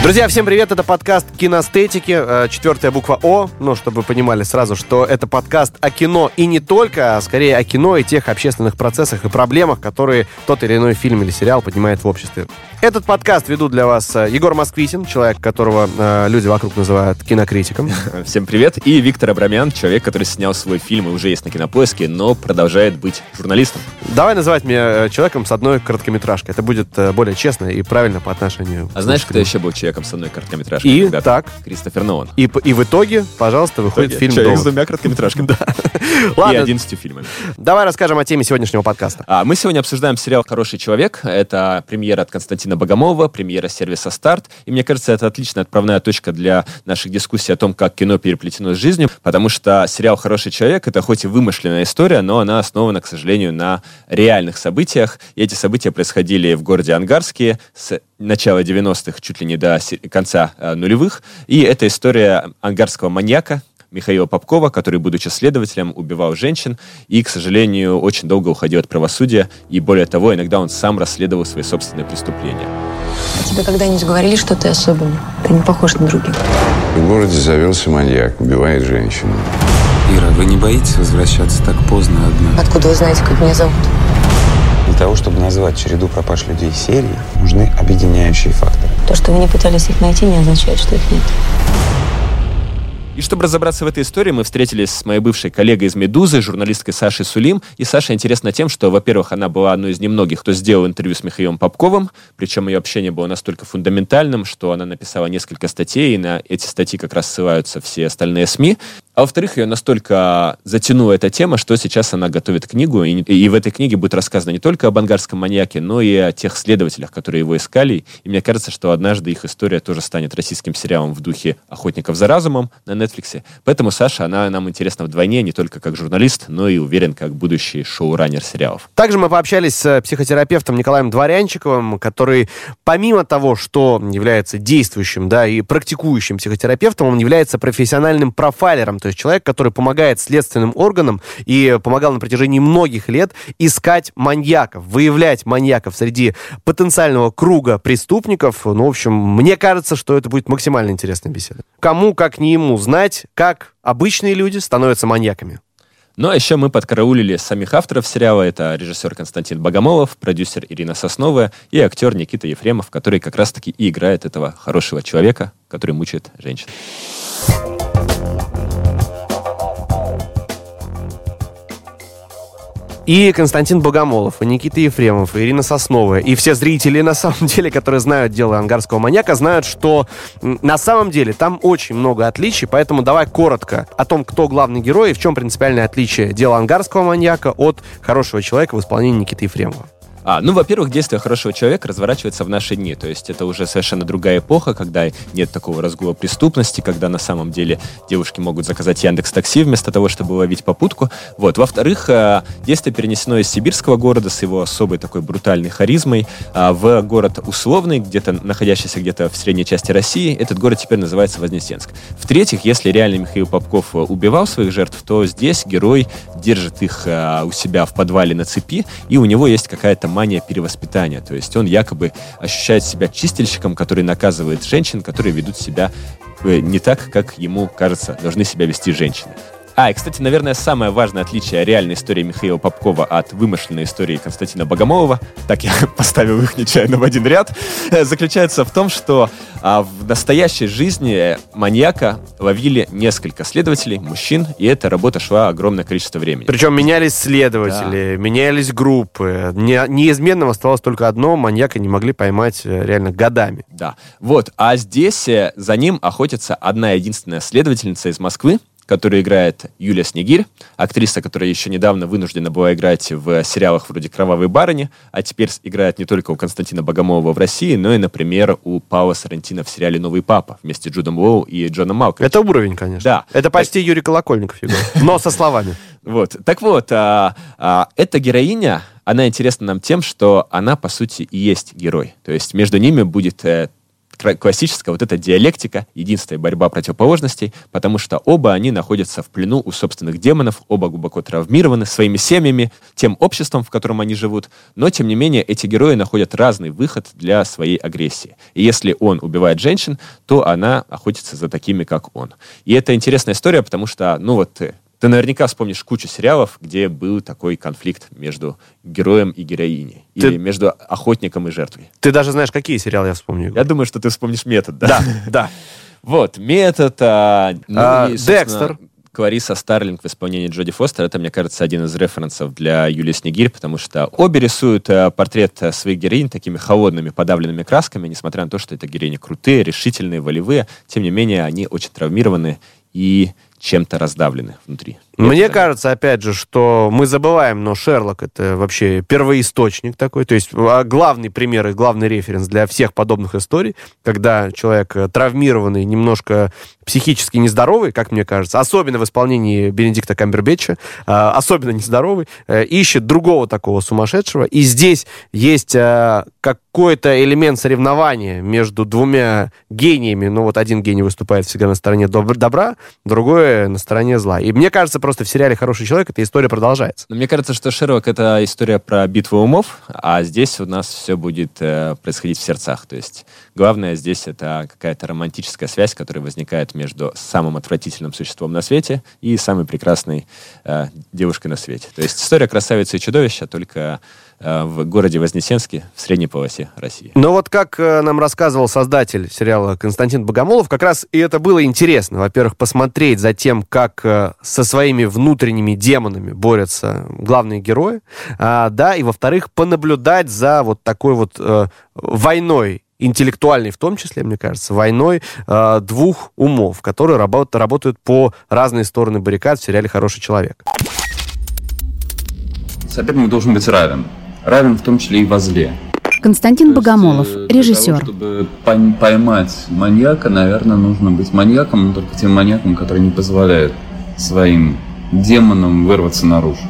Друзья, всем привет, это подкаст «Киностетики», э, четвертая буква О, ну, чтобы вы понимали сразу, что это подкаст о кино и не только, а скорее о кино и тех общественных процессах и проблемах, которые тот или иной фильм или сериал поднимает в обществе. Этот подкаст ведут для вас э, Егор Москвитин, человек, которого э, люди вокруг называют кинокритиком. Всем привет. И Виктор Абрамян, человек, который снял свой фильм и уже есть на кинопоиске, но продолжает быть журналистом. Давай называть меня э, человеком с одной короткометражкой. Это будет более честно и правильно по отношению А знаешь, кто еще был человеком с одной короткометражкой? И когда-то? так. Кристофер Нолан. И, и в итоге, пожалуйста, выходит фильм Человек с двумя короткометражками. Да. И Ладно, 11 фильмами. давай расскажем о теме сегодняшнего подкаста. А, мы сегодня обсуждаем сериал «Хороший человек». Это премьера от Константина Богомолова, премьера сервиса «Старт». И мне кажется, это отличная отправная точка для наших дискуссий о том, как кино переплетено с жизнью, потому что сериал «Хороший человек» — это хоть и вымышленная история, но она основана, к сожалению, на реальных событиях. И эти события происходили в городе Ангарске с начала 90-х чуть ли не до конца э, нулевых. И это история ангарского маньяка, Михаила Попкова, который, будучи следователем, убивал женщин и, к сожалению, очень долго уходил от правосудия. И более того, иногда он сам расследовал свои собственные преступления. А тебе когда-нибудь говорили, что ты особенный? Ты не похож на других. В городе завелся маньяк, убивает женщину. Ира, вы не боитесь возвращаться так поздно одна? Откуда вы знаете, как меня зовут? Для того, чтобы назвать череду пропаж людей серии, нужны объединяющие факторы. То, что вы не пытались их найти, не означает, что их нет. И чтобы разобраться в этой истории, мы встретились с моей бывшей коллегой из «Медузы», журналисткой Сашей Сулим. И Саша интересна тем, что, во-первых, она была одной из немногих, кто сделал интервью с Михаилом Попковым, причем ее общение было настолько фундаментальным, что она написала несколько статей, и на эти статьи как раз ссылаются все остальные СМИ. А во-вторых, ее настолько затянула эта тема, что сейчас она готовит книгу, и, и в этой книге будет рассказано не только об ангарском маньяке, но и о тех следователях, которые его искали. И мне кажется, что однажды их история тоже станет российским сериалом в духе «Охотников за разумом» на Netflix. Поэтому Саша, она нам интересна вдвойне, не только как журналист, но и уверен, как будущий шоураннер сериалов. Также мы пообщались с психотерапевтом Николаем Дворянчиковым, который помимо того, что является действующим да, и практикующим психотерапевтом, он является профессиональным профайлером, то есть человек, который помогает следственным органам и помогал на протяжении многих лет искать маньяков, выявлять маньяков среди потенциального круга преступников. Ну, в общем, мне кажется, что это будет максимально интересная беседа. Кому, как не ему, знать, как обычные люди становятся маньяками. Ну а еще мы подкараулили самих авторов сериала. Это режиссер Константин Богомолов, продюсер Ирина Сосновая и актер Никита Ефремов, который как раз-таки и играет этого хорошего человека, который мучает женщин. И Константин Богомолов, и Никита Ефремов, и Ирина Сосновая, и все зрители, на самом деле, которые знают дело ангарского маньяка, знают, что на самом деле там очень много отличий, поэтому давай коротко о том, кто главный герой и в чем принципиальное отличие дела ангарского маньяка от хорошего человека в исполнении Никиты Ефремова. А, ну, во-первых, действие хорошего человека разворачивается в наши дни. То есть это уже совершенно другая эпоха, когда нет такого разгула преступности, когда на самом деле девушки могут заказать Яндекс Такси вместо того, чтобы ловить попутку. Вот. Во-вторых, а, действие перенесено из сибирского города с его особой такой брутальной харизмой а, в город условный, где-то находящийся где-то в средней части России. Этот город теперь называется Вознесенск. В-третьих, если реально Михаил Попков а, убивал своих жертв, то здесь герой держит их а, у себя в подвале на цепи, и у него есть какая-то мания перевоспитания. То есть он якобы ощущает себя чистильщиком, который наказывает женщин, которые ведут себя э, не так, как ему кажется, должны себя вести женщины. А, и, кстати, наверное, самое важное отличие реальной истории Михаила Попкова от вымышленной истории Константина Богомолова, так я поставил их нечаянно в один ряд, э, заключается в том, что а, в настоящей жизни маньяка ловили несколько следователей, мужчин, и эта работа шла огромное количество времени. Причем менялись следователи, менялись группы. Не- неизменным оставалось только одно, маньяка не могли поймать э, реально годами. Да. Вот. А здесь э, за ним охотится одна единственная следовательница из Москвы, которую играет Юлия Снегирь, актриса, которая еще недавно вынуждена была играть в сериалах вроде «Кровавой барыни», а теперь играет не только у Константина Богомолова в России, но и, например, у Паула Сарантино в сериале «Новый папа» вместе с Джудом Лоу и Джоном Малковичем. Это уровень, конечно. Да. Это почти Юрий Колокольников играет. Но со словами. Вот. Так вот, а, а, эта героиня, она интересна нам тем, что она, по сути, и есть герой. То есть между ними будет э, классическая вот эта диалектика, единственная борьба противоположностей, потому что оба они находятся в плену у собственных демонов, оба глубоко травмированы своими семьями, тем обществом, в котором они живут, но, тем не менее, эти герои находят разный выход для своей агрессии. И если он убивает женщин, то она охотится за такими, как он. И это интересная история, потому что, ну вот, э, ты наверняка вспомнишь кучу сериалов, где был такой конфликт между героем и героиней. Ты- Или между охотником и жертвой. Ты даже знаешь, какие сериалы я вспомню. Я думаю, что ты вспомнишь метод, да? Да, да. Вот, метод... а, ну, А, и, Декстер. Клариса Старлинг в исполнении Джоди Фостер, это, мне кажется, один из референсов для Юлии Снегирь, потому что обе рисуют э, портрет э, своих героинь такими холодными, подавленными красками, несмотря на то, что это героини крутые, решительные, волевые, тем не менее, они очень травмированы и чем-то раздавлены внутри. Мне Это- кажется, опять же, что мы забываем, но Шерлок это вообще первоисточник такой, то есть а, главный пример и главный референс для всех подобных историй, когда человек э, травмированный, немножко психически нездоровый, как мне кажется, особенно в исполнении Бенедикта Камбербэтча, а, особенно нездоровый, э, ищет другого такого сумасшедшего, и здесь есть а, какой-то элемент соревнования между двумя гениями, ну вот один гений выступает всегда на стороне доб- добра, другой на стороне зла. И мне кажется, просто в сериале «Хороший человек» эта история продолжается. Но мне кажется, что Шерлок — это история про битву умов, а здесь у нас все будет э, происходить в сердцах. То есть главное здесь это какая-то романтическая связь, которая возникает между самым отвратительным существом на свете и самой прекрасной э, девушкой на свете. То есть история красавицы и чудовища только в городе Вознесенске в средней полосе России. Но вот как э, нам рассказывал создатель сериала Константин Богомолов, как раз и это было интересно. Во-первых, посмотреть за тем, как э, со своими внутренними демонами борются главные герои, а, да, и во-вторых, понаблюдать за вот такой вот э, войной интеллектуальной в том числе, мне кажется, войной э, двух умов, которые работают, работают по разные стороны баррикад в сериале «Хороший человек». Соперник должен быть равен. Равен в том числе и во зле. Константин То Богомолов, э, режиссер. того, чтобы поймать маньяка, наверное, нужно быть маньяком, но только тем маньяком, который не позволяет своим демонам вырваться наружу.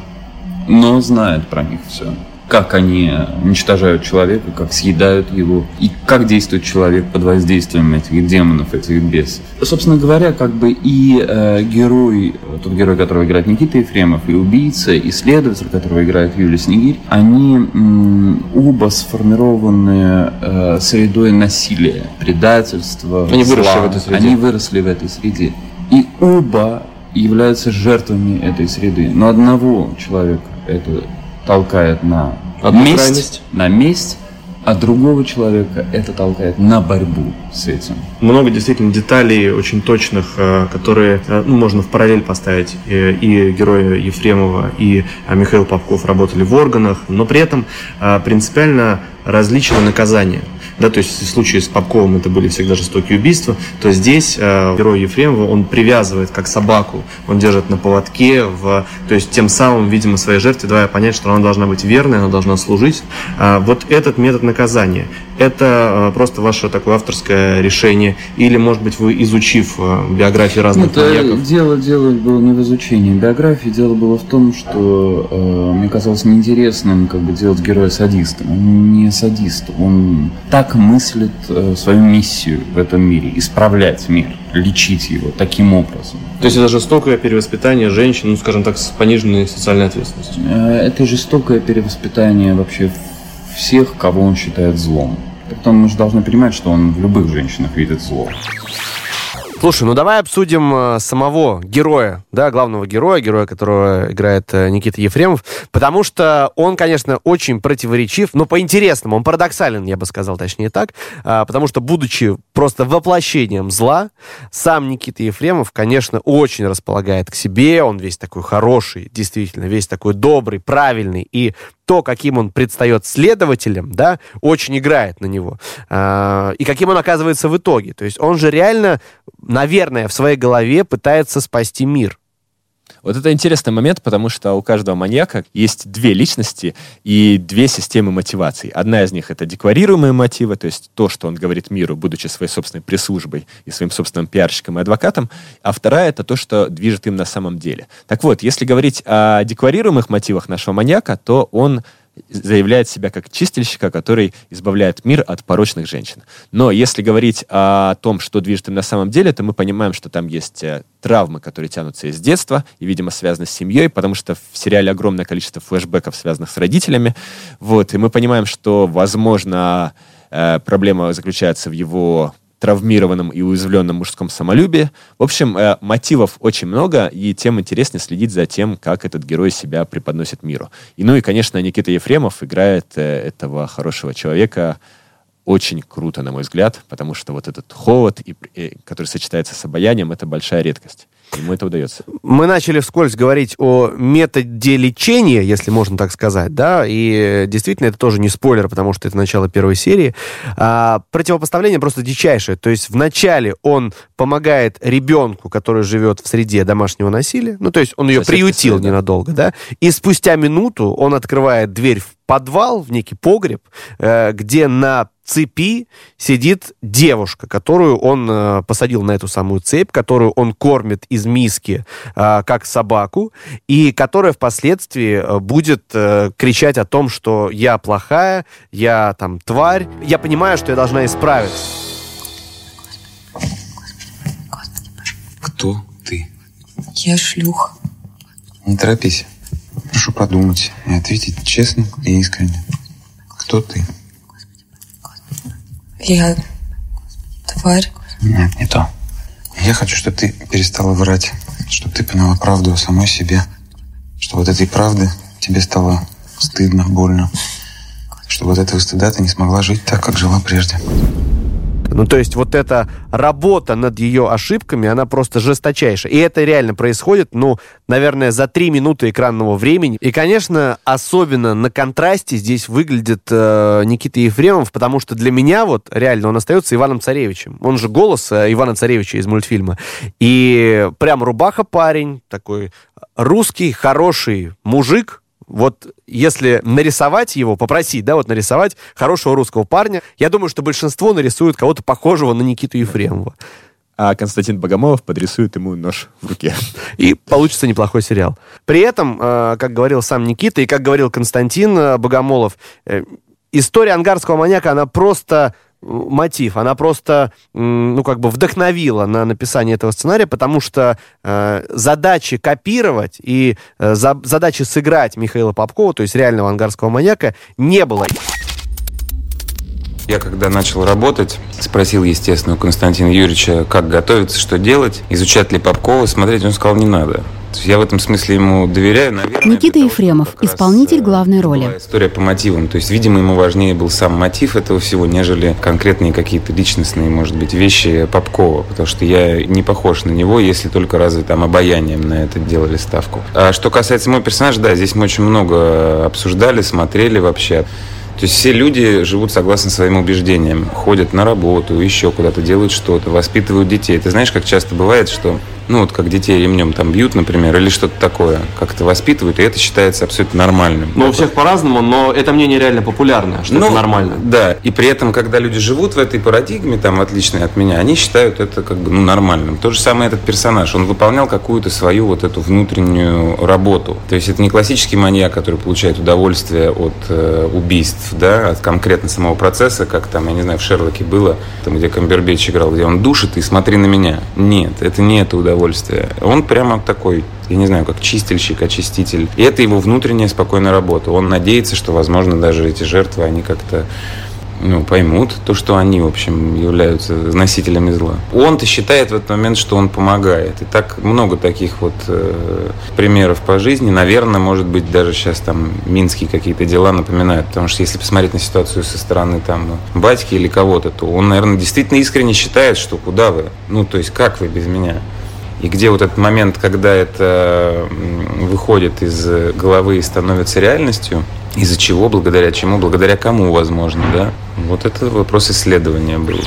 Но знает про них все. Как они уничтожают человека, как съедают его, и как действует человек под воздействием этих демонов, этих бесов. Собственно говоря, как бы и э, герой, э, тот герой, которого играет Никита Ефремов, и убийца, и следователь, которого играет Юлия Снегирь, они м, оба сформированы э, средой насилия, предательства, Они выросли в этой среде. Они выросли в этой среде. И оба являются жертвами этой среды. Но одного человека это толкает на Одну месть, крайность. на месть, а другого человека это толкает на борьбу с этим. много действительно деталей очень точных, э, которые э, ну, можно в параллель поставить. Э, И герои Ефремова, и Михаил Попков работали в органах, но при этом принципиально различны наказания. Да, то есть в случае с Попковым это были всегда жестокие убийства, то здесь э, герой Ефремова, он привязывает как собаку, он держит на поводке, в, то есть тем самым, видимо, своей жертве давая понять, что она должна быть верной, она должна служить. А, вот этот метод наказания, это э, просто ваше такое авторское решение, или, может быть, вы, изучив э, биографии разных это маньяков, дело, дело было не в изучении биографии, дело было в том, что э, мне казалось неинтересным как бы делать героя садистом. Он не садист, он так мыслит э, свою миссию в этом мире, исправлять мир, лечить его таким образом. то есть это жестокое перевоспитание женщин, ну, скажем так, с пониженной социальной ответственностью. Э, Это жестокое перевоспитание вообще всех, кого он считает злом. Притом мы же должны понимать, что он в любых женщинах видит зло. Слушай, ну давай обсудим э, самого героя, да, главного героя, героя, которого играет э, Никита Ефремов, потому что он, конечно, очень противоречив, но по-интересному, он парадоксален, я бы сказал, точнее так, а, потому что, будучи просто воплощением зла, сам Никита Ефремов, конечно, очень располагает к себе, он весь такой хороший, действительно, весь такой добрый, правильный, и то, каким он предстает следователем, да, очень играет на него. А, и каким он оказывается в итоге. То есть он же реально, наверное, в своей голове пытается спасти мир. Вот это интересный момент, потому что у каждого маньяка есть две личности и две системы мотиваций. Одна из них — это декларируемые мотивы, то есть то, что он говорит миру, будучи своей собственной пресс-службой и своим собственным пиарщиком и адвокатом, а вторая — это то, что движет им на самом деле. Так вот, если говорить о декларируемых мотивах нашего маньяка, то он заявляет себя как чистильщика, который избавляет мир от порочных женщин. Но если говорить о том, что движет им на самом деле, то мы понимаем, что там есть э, травмы, которые тянутся из детства и, видимо, связаны с семьей, потому что в сериале огромное количество флешбеков, связанных с родителями. Вот, и мы понимаем, что, возможно, э, проблема заключается в его травмированном и уязвленном мужском самолюбии. В общем, э, мотивов очень много, и тем интереснее следить за тем, как этот герой себя преподносит миру. И, ну и, конечно, Никита Ефремов играет э, этого хорошего человека очень круто, на мой взгляд, потому что вот этот холод, и, и, который сочетается с обаянием, это большая редкость. Ему это удается. Мы начали вскользь говорить о методе лечения, если можно так сказать, да, и действительно это тоже не спойлер, потому что это начало первой серии. А, противопоставление просто дичайшее. То есть вначале он помогает ребенку, который живет в среде домашнего насилия, ну, то есть он ее Соседки приютил свои, да. ненадолго, да, и спустя минуту он открывает дверь в подвал, в некий погреб, э, где на цепи сидит девушка, которую он э, посадил на эту самую цепь, которую он кормит из миски, э, как собаку, и которая впоследствии э, будет э, кричать о том, что я плохая, я там тварь, я понимаю, что я должна исправиться. Кто ты? Я шлюха. Не торопись. Прошу подумать и ответить честно и искренне. Кто ты? Я тварь. Нет, не то. Я хочу, чтобы ты перестала врать, чтобы ты поняла правду о самой себе, что вот этой правды тебе стало стыдно, больно, что вот этого стыда ты не смогла жить так, как жила прежде. Ну, то есть вот эта работа над ее ошибками, она просто жесточайшая. И это реально происходит, ну, наверное, за три минуты экранного времени. И, конечно, особенно на контрасте здесь выглядит э, Никита Ефремов, потому что для меня вот реально он остается Иваном Царевичем. Он же голос э, Ивана Царевича из мультфильма. И прям рубаха парень, такой русский, хороший мужик, вот если нарисовать его, попросить, да, вот нарисовать хорошего русского парня, я думаю, что большинство нарисуют кого-то похожего на Никиту Ефремова. А Константин Богомолов подрисует ему нож в руке. И получится неплохой сериал. При этом, э, как говорил сам Никита и как говорил Константин э, Богомолов, э, история ангарского маньяка, она просто мотив, она просто, ну, как бы вдохновила на написание этого сценария, потому что э, задачи копировать и э, за- задачи сыграть Михаила Попкова, то есть реального ангарского маньяка, не было. Я когда начал работать, спросил, естественно, у Константина Юрьевича, как готовиться, что делать, изучать ли Попкова, смотреть, он сказал, не надо. Я в этом смысле ему доверяю, наверное. Никита Ефремов, исполнитель э, главной роли. История по мотивам. То есть, видимо, ему важнее был сам мотив этого всего, нежели конкретные какие-то личностные, может быть, вещи Попкова. Потому что я не похож на него, если только разве там обаянием на это делали ставку. А что касается моего персонажа, да, здесь мы очень много обсуждали, смотрели вообще. То есть все люди живут согласно своим убеждениям, ходят на работу, еще куда-то, делают что-то, воспитывают детей. Ты знаешь, как часто бывает, что ну вот как детей ремнем там бьют, например, или что-то такое, как-то воспитывают, и это считается абсолютно нормальным. Но у всех по-разному, но это мнение реально популярное, что Ну, это нормально. Да, и при этом, когда люди живут в этой парадигме, там, отличной от меня, они считают это как бы, ну, нормальным. То же самое этот персонаж, он выполнял какую-то свою вот эту внутреннюю работу. То есть это не классический маньяк, который получает удовольствие от э, убийств, да, от конкретно самого процесса, как там, я не знаю, в Шерлоке было, там, где Камбербэтч играл, где он душит и смотри на меня. Нет, это не это удовольствие. Он прямо такой я не знаю, как чистильщик, очиститель. И это его внутренняя спокойная работа. Он надеется, что, возможно, даже эти жертвы, они как-то ну, поймут то, что они, в общем, являются носителями зла. Он-то считает в этот момент, что он помогает. И так много таких вот э, примеров по жизни. Наверное, может быть, даже сейчас там минские какие-то дела напоминают. Потому что если посмотреть на ситуацию со стороны там батьки или кого-то, то он, наверное, действительно искренне считает, что куда вы? Ну, то есть, как вы без меня? И где вот этот момент, когда это выходит из головы и становится реальностью, из-за чего, благодаря чему, благодаря кому, возможно, да? Вот это вопрос исследования был.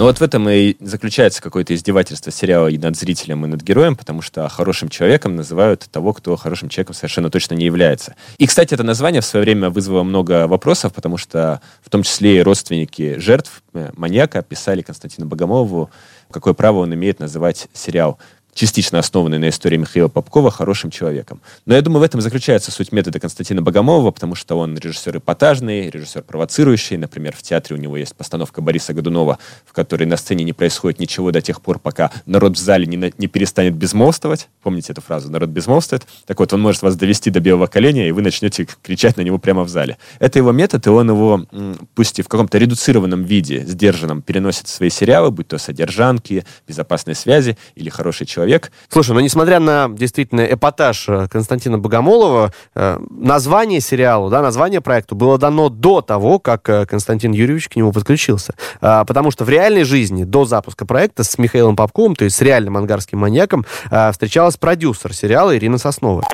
Но вот в этом и заключается какое-то издевательство сериала и над зрителем, и над героем, потому что хорошим человеком называют того, кто хорошим человеком совершенно точно не является. И, кстати, это название в свое время вызвало много вопросов, потому что в том числе и родственники жертв э, маньяка писали Константину Богомолову, какое право он имеет называть сериал частично основанный на истории Михаила Попкова, хорошим человеком. Но я думаю, в этом заключается суть метода Константина Богомолова, потому что он режиссер эпатажный, режиссер провоцирующий. Например, в театре у него есть постановка Бориса Годунова, в которой на сцене не происходит ничего до тех пор, пока народ в зале не, на, не перестанет безмолвствовать. Помните эту фразу? Народ безмолвствует. Так вот, он может вас довести до белого коленя, и вы начнете кричать на него прямо в зале. Это его метод, и он его, пусть и в каком-то редуцированном виде, сдержанном, переносит в свои сериалы, будь то «Содержанки», «Безопасные связи» или «Хороший человек». Слушай, ну несмотря на действительно эпатаж э, Константина Богомолова, э, название сериалу, да, название проекту было дано до того, как э, Константин Юрьевич к нему подключился. А, потому что в реальной жизни до запуска проекта с Михаилом Попковым, то есть с реальным ангарским маньяком, встречалась продюсер сериала Ирина Соснова.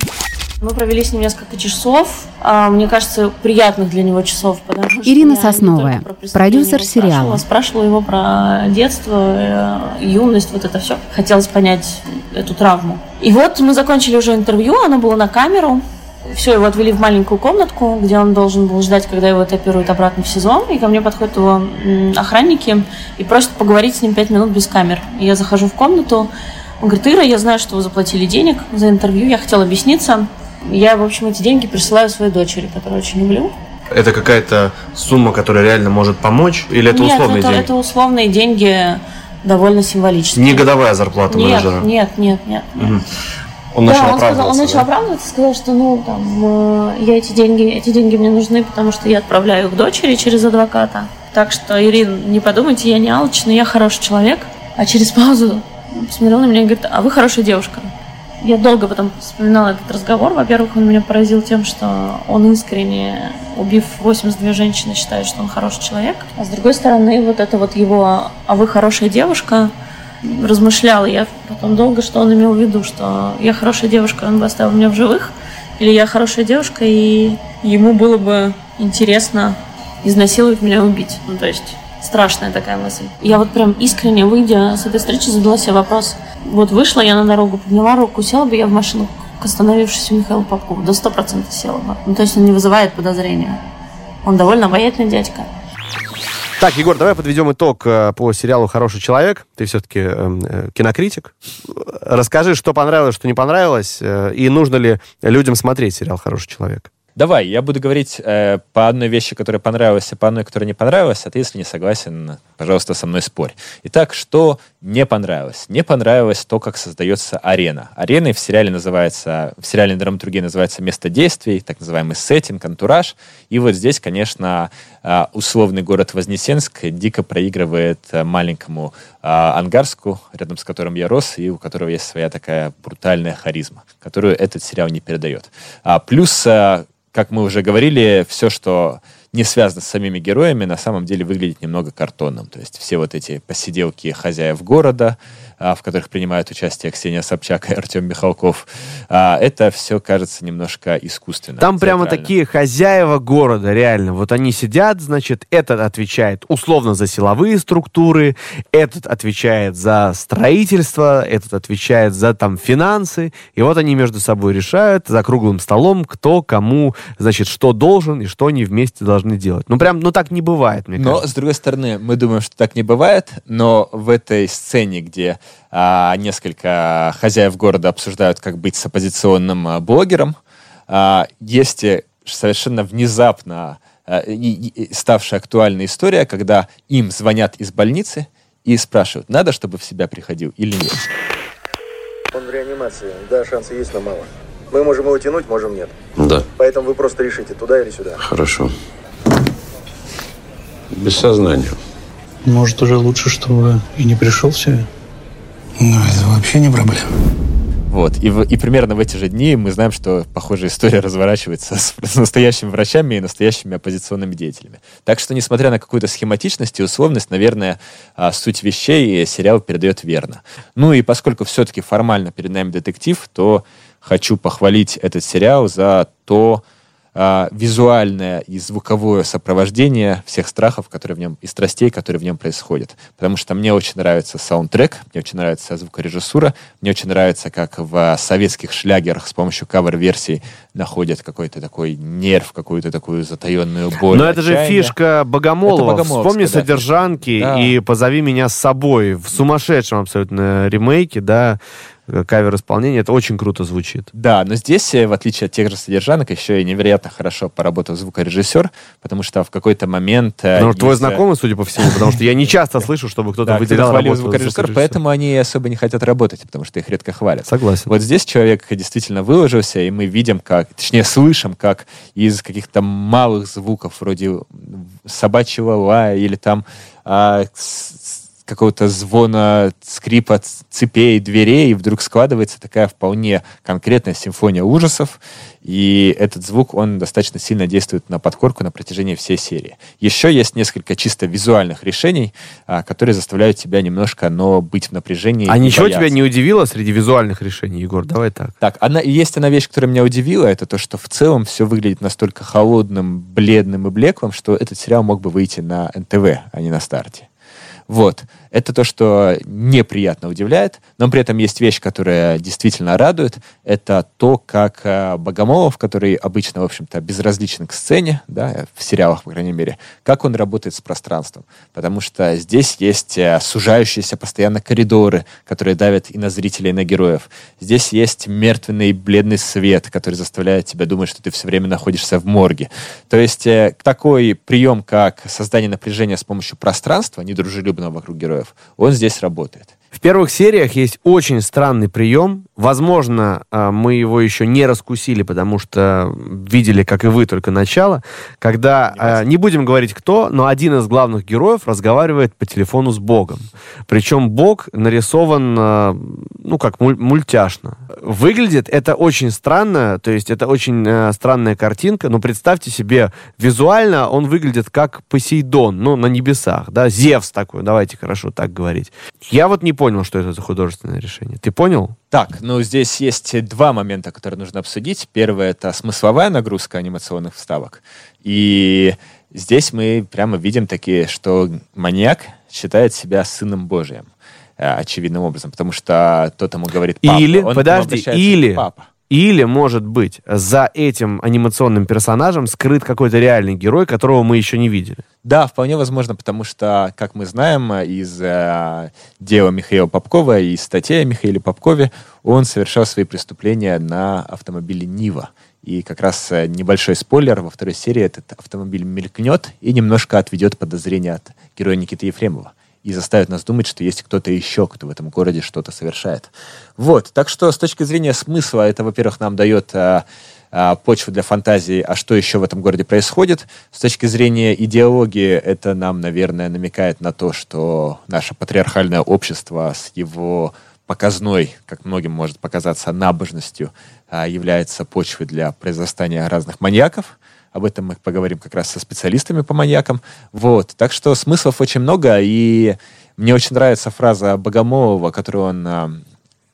Мы провели с ним несколько часов, а, мне кажется, приятных для него часов. Потому что Ирина Сосновая, продюсер сериала. Спрашивала его про детство, э, юность, вот это все. Хотелось понять эту травму. И вот мы закончили уже интервью, оно было на камеру. Все, его отвели в маленькую комнатку, где он должен был ждать, когда его этапируют обратно в сезон. И ко мне подходят его охранники и просят поговорить с ним пять минут без камер. И я захожу в комнату, он говорит, Ира, я знаю, что вы заплатили денег за интервью, я хотела объясниться. Я, в общем, эти деньги присылаю своей дочери, которую очень люблю. Это какая-то сумма, которая реально может помочь? Или это нет, условные это, деньги? это условные деньги, довольно символические. Не годовая зарплата нет, менеджера? Нет, нет, нет. нет. Угу. Он да, начал он, сказал, он начал да? оправдываться, сказал, что ну там э, я эти деньги, эти деньги мне нужны, потому что я отправляю их дочери через адвоката. Так что, Ирин, не подумайте, я не алчный, я хороший человек. А через паузу посмотрел на меня и говорит, а вы хорошая девушка. Я долго потом вспоминала этот разговор. Во-первых, он меня поразил тем, что он искренне, убив 82 женщины, считает, что он хороший человек. А с другой стороны, вот это вот его «а вы хорошая девушка» размышляла я потом долго, что он имел в виду, что я хорошая девушка, он бы оставил меня в живых, или я хорошая девушка, и ему было бы интересно изнасиловать меня убить. Ну, то есть страшная такая мысль. Я вот прям искренне, выйдя с этой встречи, задала себе вопрос. Вот вышла я на дорогу, подняла руку, села бы я в машину к остановившемуся Михаилу Попкову. До сто процентов села бы. Ну, то есть он не вызывает подозрения. Он довольно обаятельный дядька. Так, Егор, давай подведем итог э, по сериалу «Хороший человек». Ты все-таки э, э, кинокритик. Расскажи, что понравилось, что не понравилось, и нужно ли людям смотреть сериал «Хороший человек». Давай, я буду говорить э, по одной вещи, которая понравилась, и по одной, которая не понравилась, а ты, если не согласен, пожалуйста, со мной спорь. Итак, что не понравилось? Не понравилось то, как создается арена. Ареной в сериале называется, в сериале драматургии называется место действий, так называемый сеттинг, антураж. И вот здесь, конечно, условный город Вознесенск дико проигрывает э, маленькому э, Ангарску, рядом с которым я рос, и у которого есть своя такая брутальная харизма, которую этот сериал не передает. А, плюс как мы уже говорили, все, что не связано с самими героями, на самом деле выглядит немного картонным. То есть все вот эти посиделки хозяев города, а, в которых принимают участие Ксения Собчак и Артем Михалков, а, это все кажется немножко искусственно. Там прямо такие хозяева города, реально. Вот они сидят, значит, этот отвечает условно за силовые структуры, этот отвечает за строительство, этот отвечает за там финансы, и вот они между собой решают за круглым столом, кто кому, значит, что должен и что они вместе должны делать. Ну, прям, ну так не бывает, мне но, кажется. с другой стороны, мы думаем, что так не бывает, но в этой сцене, где а, несколько хозяев города обсуждают, как быть с оппозиционным а, блогером. А, есть совершенно внезапно а, ставшая актуальная история, когда им звонят из больницы и спрашивают, надо, чтобы в себя приходил или нет. Он в реанимации. Да, шансы есть, но мало. Мы можем его тянуть, можем нет. Да. Поэтому вы просто решите, туда или сюда. Хорошо. Без сознания. Может, уже лучше, чтобы и не пришел в себя? Ну, это вообще не проблема. Вот. И, в, и примерно в эти же дни мы знаем, что похожая история разворачивается с, с настоящими врачами и настоящими оппозиционными деятелями. Так что, несмотря на какую-то схематичность и условность, наверное, а, суть вещей сериал передает верно. Ну и поскольку все-таки формально перед нами детектив, то хочу похвалить этот сериал за то, э, визуальное и звуковое сопровождение всех страхов, которые в нем, и страстей, которые в нем происходят. Потому что мне очень нравится саундтрек, мне очень нравится звукорежиссура, мне очень нравится, как в советских шлягерах с помощью кавер-версий находят какой-то такой нерв, какую-то такую затаенную боль. Но это же фишка Богомолова. Вспомни да, содержанки да. и позови меня с собой в сумасшедшем абсолютно ремейке, да, кавер-исполнение, это очень круто звучит. Да, но здесь, э, в отличие от тех же содержанок, еще и невероятно хорошо поработал звукорежиссер, потому что в какой-то момент... Ну, из... твой знакомый, судя по всему, потому что я не часто слышу, чтобы кто-то да, выделял кто работу звукорежиссер, поэтому они особо не хотят работать, потому что их редко хвалят. Согласен. Вот здесь человек действительно выложился, и мы видим, как, точнее, слышим, как из каких-то малых звуков, вроде собачьего лая или там а, какого-то звона, скрипа цепей, дверей, и вдруг складывается такая вполне конкретная симфония ужасов, и этот звук, он достаточно сильно действует на подкорку на протяжении всей серии. Еще есть несколько чисто визуальных решений, а, которые заставляют тебя немножко, но быть в напряжении. А ничего бояться. тебя не удивило среди визуальных решений, Егор? Давай так. Так, одна, есть одна вещь, которая меня удивила, это то, что в целом все выглядит настолько холодным, бледным и блеклым, что этот сериал мог бы выйти на НТВ, а не на старте. Вот. Это то, что неприятно удивляет, но при этом есть вещь, которая действительно радует. Это то, как э, Богомолов, который обычно, в общем-то, безразличен к сцене, да, в сериалах, по крайней мере, как он работает с пространством. Потому что здесь есть э, сужающиеся постоянно коридоры, которые давят и на зрителей, и на героев. Здесь есть мертвенный бледный свет, который заставляет тебя думать, что ты все время находишься в морге. То есть э, такой прием, как создание напряжения с помощью пространства, недружелюбного вокруг героев, он здесь работает. В первых сериях есть очень странный прием. Возможно, а, мы его еще не раскусили, потому что видели, как и вы, только начало. Когда, не, а, не будем говорить кто, но один из главных героев разговаривает по телефону с Богом. Причем Бог нарисован, а, ну, как мультяшно. Выглядит это очень странно, то есть это очень странная картинка, но представьте себе, визуально он выглядит как Посейдон, ну, на небесах, да, Зевс такой, давайте хорошо так говорить. Я вот не понял, что это за художественное решение. Ты понял? Так, ну здесь есть два момента, которые нужно обсудить. Первое — это смысловая нагрузка анимационных вставок. И здесь мы прямо видим такие, что маньяк считает себя сыном Божиим э, очевидным образом, потому что тот ему говорит папа. Или, он подожди, или, папа. Или, может быть, за этим анимационным персонажем скрыт какой-то реальный герой, которого мы еще не видели. Да, вполне возможно, потому что, как мы знаем из э, дела Михаила Попкова и из статей о Михаиле Попкове, он совершал свои преступления на автомобиле Нива. И как раз э, небольшой спойлер, во второй серии этот автомобиль мелькнет и немножко отведет подозрения от героя Никиты Ефремова и заставит нас думать, что есть кто-то еще, кто в этом городе что-то совершает. Вот, так что с точки зрения смысла это, во-первых, нам дает а, а, почву для фантазии, а что еще в этом городе происходит. С точки зрения идеологии это нам, наверное, намекает на то, что наше патриархальное общество с его показной, как многим может показаться, набожностью а, является почвой для произрастания разных маньяков. Об этом мы поговорим как раз со специалистами по маньякам. Вот. Так что смыслов очень много, и мне очень нравится фраза Богомолова, которую он а,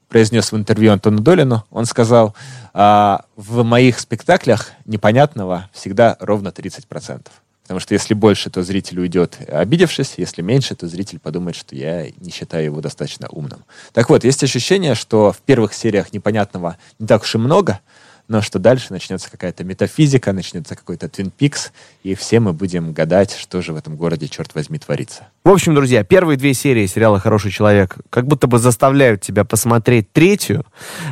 произнес в интервью Антону Долину. Он сказал, а, в моих спектаклях непонятного всегда ровно 30%. Потому что если больше, то зритель уйдет, обидевшись. Если меньше, то зритель подумает, что я не считаю его достаточно умным. Так вот, есть ощущение, что в первых сериях непонятного не так уж и много, но что дальше начнется какая-то метафизика, начнется какой-то Twin Peaks, и все мы будем гадать, что же в этом городе, черт возьми, творится. В общем, друзья, первые две серии сериала «Хороший человек» как будто бы заставляют тебя посмотреть третью.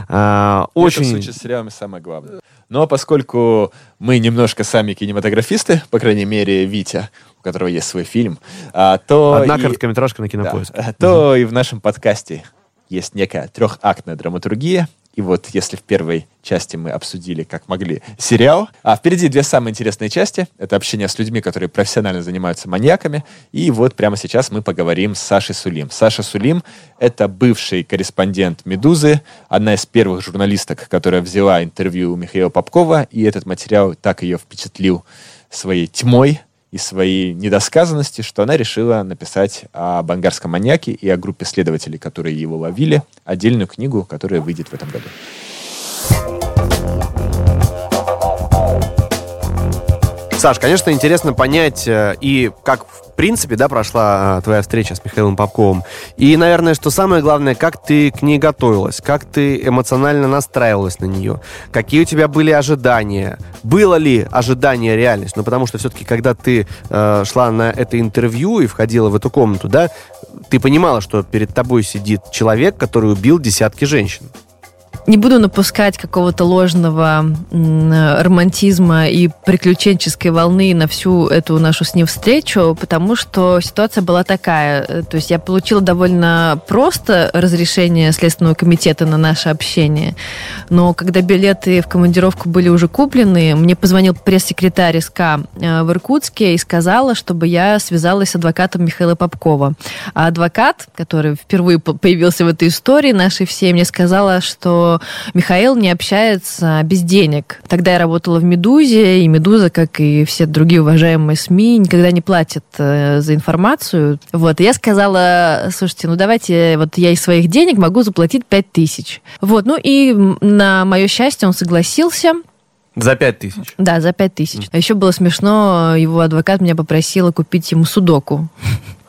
А, очень... Это в случае с сериалами самое главное. Но поскольку мы немножко сами кинематографисты, по крайней мере, Витя, у которого есть свой фильм, а, то... Одна и... короткометражка на кинопоиске. Да, то угу. и в нашем подкасте есть некая трехактная драматургия, и вот если в первой части мы обсудили, как могли, сериал, а впереди две самые интересные части. Это общение с людьми, которые профессионально занимаются маньяками. И вот прямо сейчас мы поговорим с Сашей Сулим. Саша Сулим — это бывший корреспондент «Медузы», одна из первых журналисток, которая взяла интервью у Михаила Попкова, и этот материал так ее впечатлил своей тьмой, и своей недосказанности, что она решила написать о бангарском маньяке и о группе следователей, которые его ловили, отдельную книгу, которая выйдет в этом году. Саш, конечно, интересно понять э, и как принципе, да, прошла э, твоя встреча с Михаилом Попковым. И, наверное, что самое главное, как ты к ней готовилась, как ты эмоционально настраивалась на нее, какие у тебя были ожидания, было ли ожидание реальность? Ну, потому что все-таки, когда ты э, шла на это интервью и входила в эту комнату, да, ты понимала, что перед тобой сидит человек, который убил десятки женщин не буду напускать какого-то ложного романтизма и приключенческой волны на всю эту нашу с ним встречу, потому что ситуация была такая. То есть я получила довольно просто разрешение Следственного комитета на наше общение, но когда билеты в командировку были уже куплены, мне позвонил пресс-секретарь СК э, в Иркутске и сказала, чтобы я связалась с адвокатом Михаила Попкова. А адвокат, который впервые появился в этой истории нашей всей, мне сказала, что Михаил не общается без денег. Тогда я работала в «Медузе», и «Медуза», как и все другие уважаемые СМИ, никогда не платят э, за информацию. Вот, и я сказала, слушайте, ну давайте, вот я из своих денег могу заплатить 5 тысяч. Вот, ну и на мое счастье он согласился. За пять тысяч? Да, за пять тысяч. А еще было смешно, его адвокат меня попросила купить ему судоку.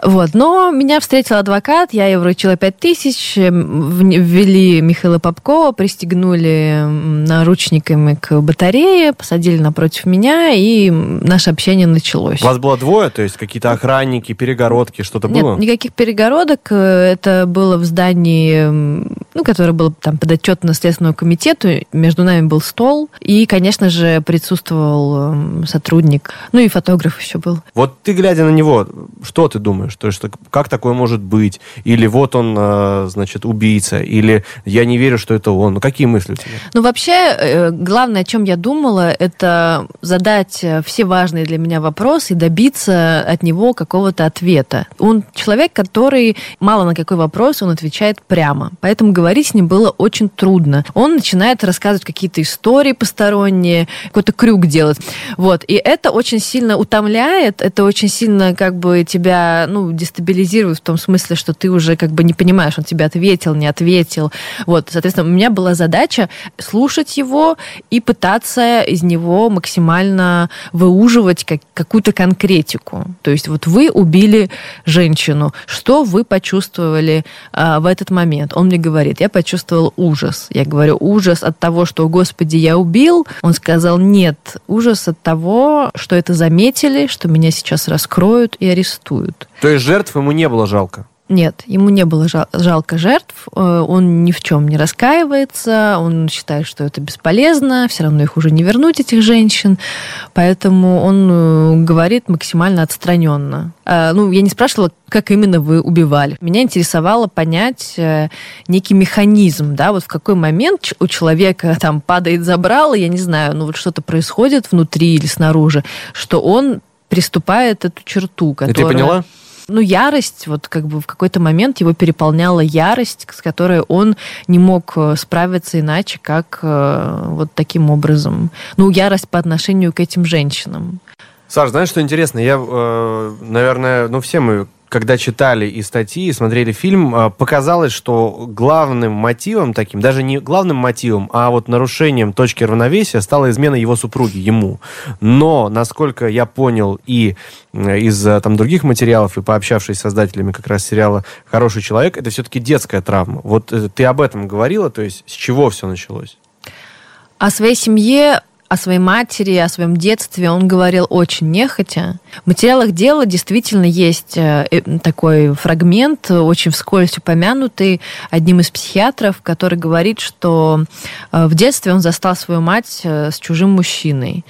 Вот. Но меня встретил адвокат, я ей вручила 5 тысяч, ввели Михаила Попкова, пристегнули наручниками к батарее, посадили напротив меня, и наше общение началось. У вас было двое, то есть какие-то охранники, перегородки, что-то Нет, было? никаких перегородок. Э, это было в здании, ну, которое было там подотчетно Следственному комитету. Между нами был стол, и, конечно же, присутствовал сотрудник. Ну, и фотограф еще был. Вот ты, глядя на него, что ты думаешь? Думаешь? То есть как такое может быть? Или вот он, э, значит, убийца, или я не верю, что это он. Ну, какие мысли у тебя? Ну, вообще, э, главное, о чем я думала, это задать э, все важные для меня вопросы и добиться от него какого-то ответа. Он человек, который мало на какой вопрос он отвечает прямо. Поэтому говорить с ним было очень трудно. Он начинает рассказывать какие-то истории посторонние, какой-то крюк делать. Вот. И это очень сильно утомляет, это очень сильно как бы тебя, ну, ну, дестабилизирует в том смысле, что ты уже как бы не понимаешь, он тебе ответил, не ответил. Вот, соответственно, у меня была задача слушать его и пытаться из него максимально выуживать как, какую-то конкретику. То есть вот вы убили женщину, что вы почувствовали а, в этот момент? Он мне говорит, я почувствовал ужас. Я говорю, ужас от того, что, господи, я убил. Он сказал, нет, ужас от того, что это заметили, что меня сейчас раскроют и арестуют. То есть жертв ему не было жалко? Нет, ему не было жалко жертв, э, он ни в чем не раскаивается, он считает, что это бесполезно, все равно их уже не вернуть, этих женщин, поэтому он э, говорит максимально отстраненно. Э, ну, я не спрашивала, как именно вы убивали. Меня интересовало понять некий механизм, да, вот в какой момент у человека там падает забрало, я не знаю, ну вот что-то происходит внутри или снаружи, что он приступает эту черту, которая... И ты поняла? Ну, ярость, вот как бы в какой-то момент его переполняла ярость, с которой он не мог э, справиться иначе, как э, вот таким образом. Ну, ярость по отношению к этим женщинам. Саш, знаешь, что интересно? Я, э, наверное, ну, все мы когда читали и статьи, и смотрели фильм, а, показалось, что главным мотивом таким, даже не главным мотивом, а вот нарушением точки равновесия стала измена его супруги, ему. Но, насколько я понял и из а, там других материалов, и пообщавшись с создателями как раз сериала «Хороший человек», это все-таки детская травма. Вот э, ты об этом говорила, то есть с чего все началось? О своей семье о своей матери, о своем детстве он говорил очень нехотя. В материалах дела действительно есть э, э, такой фрагмент, очень вскользь упомянутый одним из психиатров, который говорит, что э, в детстве он застал свою мать с чужим мужчиной,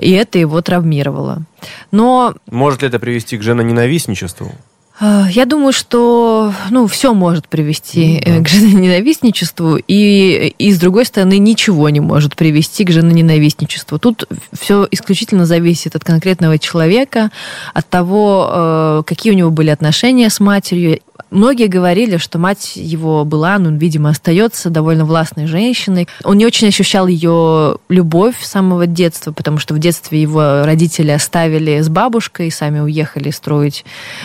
и это его травмировало. Но... Может ли это привести к женоненавистничеству? А, я думаю, что ну, все может привести mm-hmm. к женоненавистничеству, и, и с другой стороны, ничего не может привести к женоненавистничеству. Тут все исключительно зависит от конкретного человека, от того, э, какие у него были отношения с матерью. Многие говорили, что мать его была, ну, видимо, остается довольно властной женщиной. Он не очень ощущал ее любовь с самого детства, потому что в детстве его родители оставили с бабушкой, сами уехали строить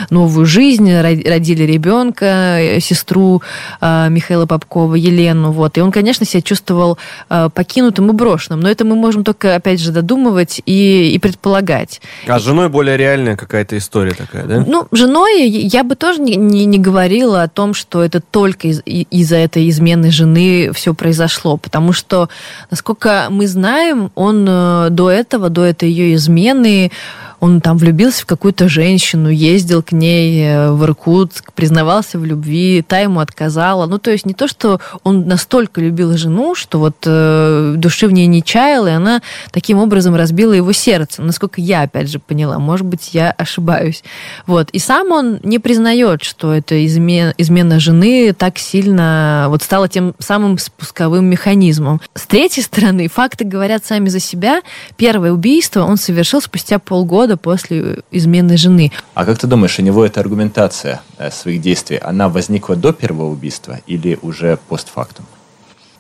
новую жизнь, родили ребенка, э, сестру э, Михаила Попкова, Елену. Вот. И он, конечно, себя чувствовал э, покинутым и брошенным. Но это мы можем только, опять же, додумывать и, и предполагать. А с женой более реальная какая-то история такая, да? Ну, женой я бы тоже не, не, не говорила о том, что это только из- из-за этой измены жены все произошло, потому что, насколько мы знаем, он э, до этого, до этой ее измены, он там влюбился в какую-то женщину, ездил к ней э, в Иркутск, признавался в любви, та ему отказала. Ну, то есть не то, что он настолько любил жену, что вот э, души в ней не чаял, и она таким образом разбила его сердце. Насколько я, опять же, поняла. Может быть, я ошибаюсь. Вот. И сам он не признает, что эта измена, измена жены так сильно вот стала тем самым спусковым механизмом. С третьей стороны, факты говорят сами за себя. Первое убийство он совершил спустя полгода года после измены жены. А как ты думаешь, у него эта аргументация э, своих действий, она возникла до первого убийства или уже постфактум?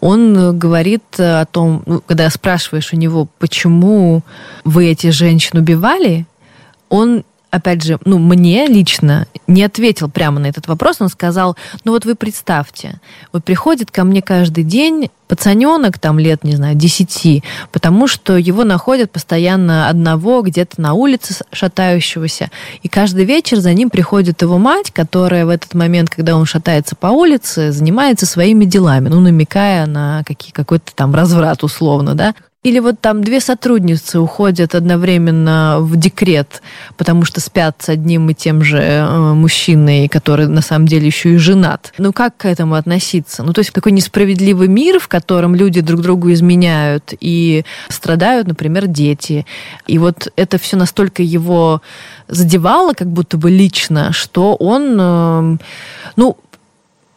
Он э, говорит о том, ну, когда спрашиваешь у него, почему вы эти женщин убивали, он опять же, ну, мне лично не ответил прямо на этот вопрос. Он сказал, ну вот вы представьте, вот приходит ко мне каждый день пацаненок, там лет, не знаю, десяти, потому что его находят постоянно одного где-то на улице шатающегося, и каждый вечер за ним приходит его мать, которая в этот момент, когда он шатается по улице, занимается своими делами, ну, намекая на какие, какой-то там разврат условно, да. Или вот там две сотрудницы уходят одновременно в декрет, потому что спят с одним и тем же э, мужчиной, который на самом деле еще и женат. Ну как к этому относиться? Ну то есть такой несправедливый мир, в котором люди друг другу изменяют и страдают, например, дети. И вот это все настолько его задевало, как будто бы лично, что он, э, ну,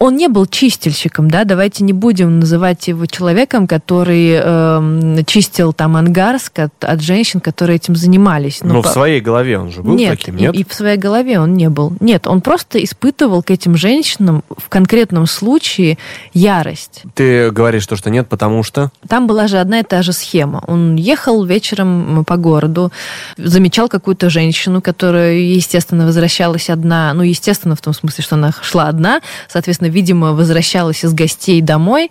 он не был чистильщиком, да, давайте не будем называть его человеком, который э, чистил там ангарск от, от женщин, которые этим занимались. Ну, Но по... в своей голове он же был нет, таким, нет? И, и в своей голове он не был. Нет, он просто испытывал к этим женщинам в конкретном случае ярость. Ты говоришь, что, что нет, потому что? Там была же одна и та же схема. Он ехал вечером по городу, замечал какую-то женщину, которая, естественно, возвращалась одна, ну, естественно, в том смысле, что она шла одна, соответственно, видимо, возвращалась из гостей домой.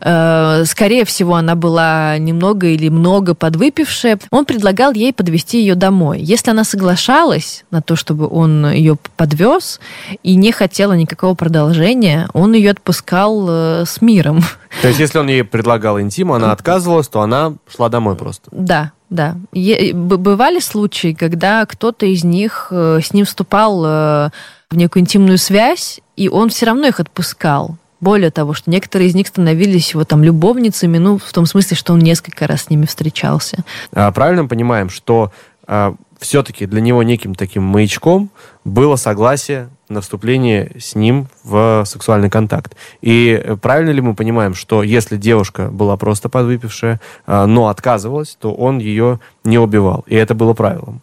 Э, скорее всего, она была немного или много подвыпившая. Он предлагал ей подвести ее домой. Если она соглашалась на то, чтобы он ее подвез и не хотела никакого продолжения, он ее отпускал э, с миром. То есть, если он ей предлагал интим, она отказывалась, то она шла домой просто? Да, да. Бывали случаи, когда кто-то из них э, с ним вступал в некую интимную связь, и он все равно их отпускал. Более того, что некоторые из них становились его там любовницами, ну, в том смысле, что он несколько раз с ними встречался. А, правильно понимаем, что а, все-таки для него неким таким маячком было согласие на вступление с ним в сексуальный контакт. И правильно ли мы понимаем, что если девушка была просто подвыпившая, а, но отказывалась, то он ее не убивал, и это было правилом?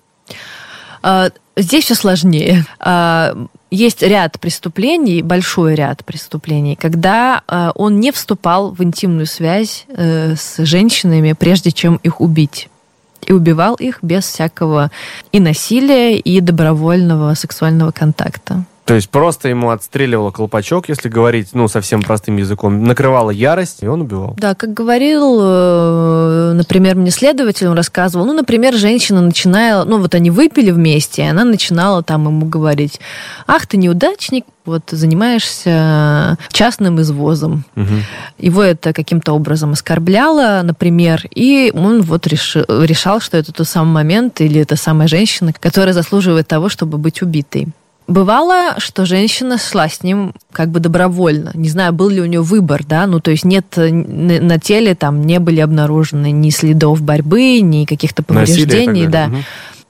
А, здесь все сложнее. А, есть ряд преступлений, большой ряд преступлений, когда а, он не вступал в интимную связь э, с женщинами, прежде чем их убить. И убивал их без всякого и насилия, и добровольного сексуального контакта. То есть просто ему отстреливало колпачок, если говорить, ну, совсем простым языком, накрывала ярость, и он убивал. Да, как говорил, э, например, мне следователь, он рассказывал, ну, например, женщина начинала, ну, вот они выпили вместе, и она начинала там ему говорить, ах, ты неудачник, вот занимаешься частным извозом. Угу. Его это каким-то образом оскорбляло, например, и он вот решил, решал, что это тот самый момент или это самая женщина, которая заслуживает того, чтобы быть убитой. Бывало, что женщина шла с ним как бы добровольно. Не знаю, был ли у нее выбор, да, ну то есть нет на теле там не были обнаружены ни следов борьбы, ни каких-то повреждений, да. Угу.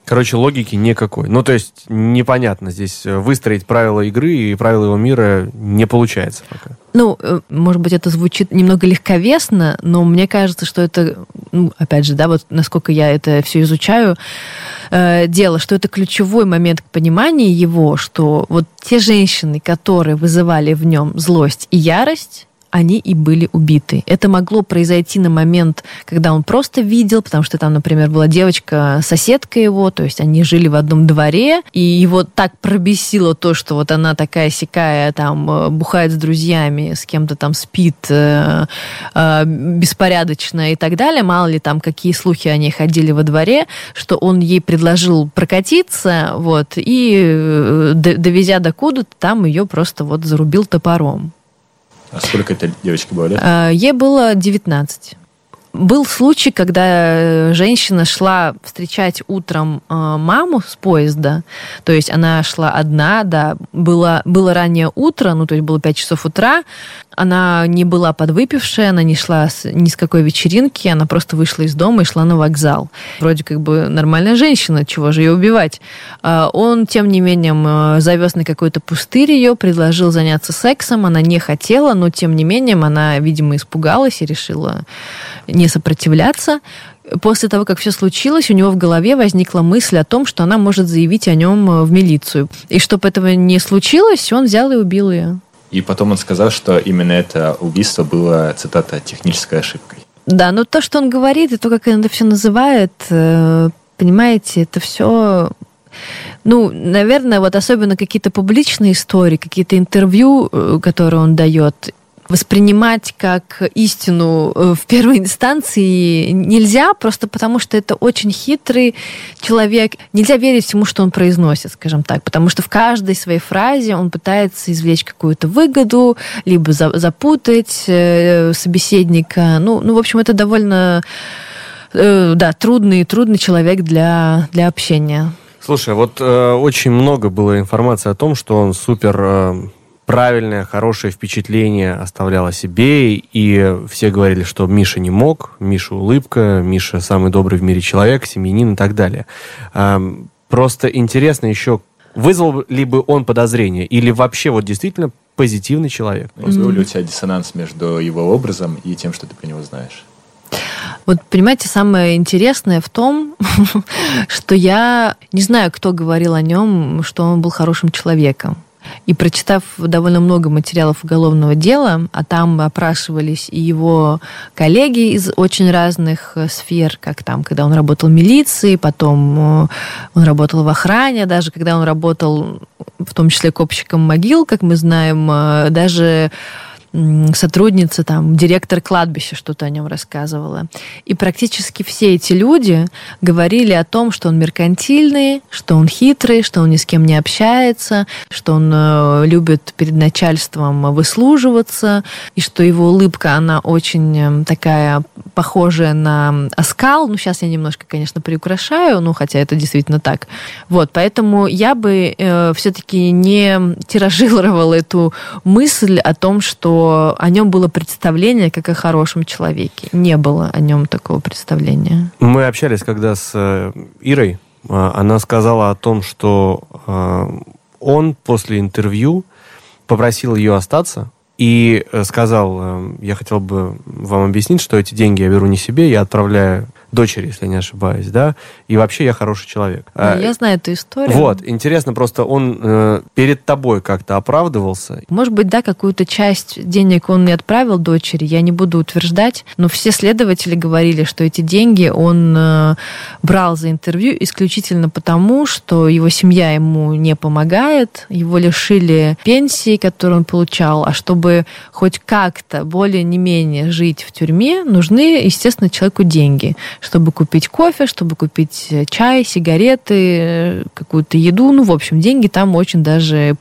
Короче, логики никакой. Ну, то есть, непонятно здесь выстроить правила игры и правила его мира не получается пока. Ну, э, может быть, это звучит немного легковесно, но мне кажется, что это, ну, опять же, да, вот насколько я это все изучаю, э, дело, что это ключевой момент к пониманию его, что вот те женщины, которые вызывали в нем злость и ярость, они и были убиты. Это могло произойти на момент, когда он просто видел, потому что там, например, была девочка, соседка его, то есть они жили в одном дворе, и его так пробесило то, что вот она такая сякая, там, э, бухает с друзьями, с кем-то там спит э, э, беспорядочно и так далее, мало ли там какие слухи о ней ходили во дворе, что он ей предложил прокатиться, вот, и э, довезя до куда-то, там ее просто вот зарубил топором. А сколько этой девочке было лет? А, ей было 19. Был случай, когда э, женщина шла встречать утром э, маму с поезда, то есть она шла одна, да, было, было раннее утро, ну, то есть было 5 часов утра, она не была подвыпившая, она не шла с, ни с какой вечеринки, она просто вышла из дома и шла на вокзал. Вроде как бы нормальная женщина, чего же ее убивать. А он, тем не менее, э, завез на какой-то пустырь ее, предложил заняться сексом, она не хотела, но тем не менее она, видимо, испугалась и решила не сопротивляться. После того, как все случилось, у него в голове возникла мысль о том, что она может заявить о нем э, в милицию. И чтобы этого не случилось, он взял и убил ее. И потом он сказал, что именно это убийство было, цитата, технической ошибкой. Да, но то, что он говорит, и то, как он это все называет, э, понимаете, это все ну, наверное, вот особенно какие-то публичные истории, какие-то интервью, э, которые он дает, воспринимать как истину э, в первой инстанции нельзя, просто потому что это очень хитрый человек. Нельзя верить всему, что он произносит, скажем так, потому что в каждой своей фразе он пытается извлечь какую-то выгоду, либо запутать э, собеседника. Ну, ну, в общем, это довольно э, да, трудный, трудный человек для, для общения. Слушай, вот э, очень много было информации о том, что он супер правильное, хорошее впечатление оставлял о себе, и все говорили, что Миша не мог, Миша улыбка, Миша самый добрый в мире человек, семьянин и так далее. Просто интересно еще, вызвал ли бы он подозрение, или вообще вот действительно позитивный человек? Был ли у тебя диссонанс между его образом и тем, что ты про него знаешь? Вот, понимаете, самое интересное в том, что я не знаю, кто говорил о нем, что он был хорошим человеком. И прочитав довольно много материалов уголовного дела, а там опрашивались и его коллеги из очень разных э, сфер, как там, когда он работал в милиции, потом э, он работал в охране, даже когда он работал в том числе копщиком могил, как мы знаем, э, даже сотрудница, там, директор кладбища что-то о нем рассказывала. И практически все эти люди говорили о том, что он меркантильный, что он хитрый, что он ни с кем не общается, что он э, любит перед начальством выслуживаться, и что его улыбка, она очень э, такая похожая на оскал. Ну, сейчас я немножко, конечно, приукрашаю, ну, хотя это действительно так. Вот, поэтому я бы э, все-таки не тиражировала эту мысль о том, что о нем было представление как о хорошем человеке. Не было о нем такого представления. Мы общались когда с э, Ирой. А, она сказала о том, что а, он после интервью попросил ее остаться и э, сказал, э, я хотел бы вам объяснить, что эти деньги я беру не себе, я отправляю дочери, если не ошибаюсь, да, и вообще я хороший человек. Ну, а, я знаю эту историю. Вот, интересно, просто он э, перед тобой как-то оправдывался. Может быть, да, какую-то часть денег он не отправил дочери, я не буду утверждать, но все следователи говорили, что эти деньги он э, брал за интервью исключительно потому, что его семья ему не помогает, его лишили пенсии, которую он получал, а чтобы хоть как-то более-не менее жить в тюрьме, нужны, естественно, человеку деньги чтобы купить кофе, чтобы купить э, чай, сигареты, э, какую-то еду. Ну, в общем, деньги там очень даже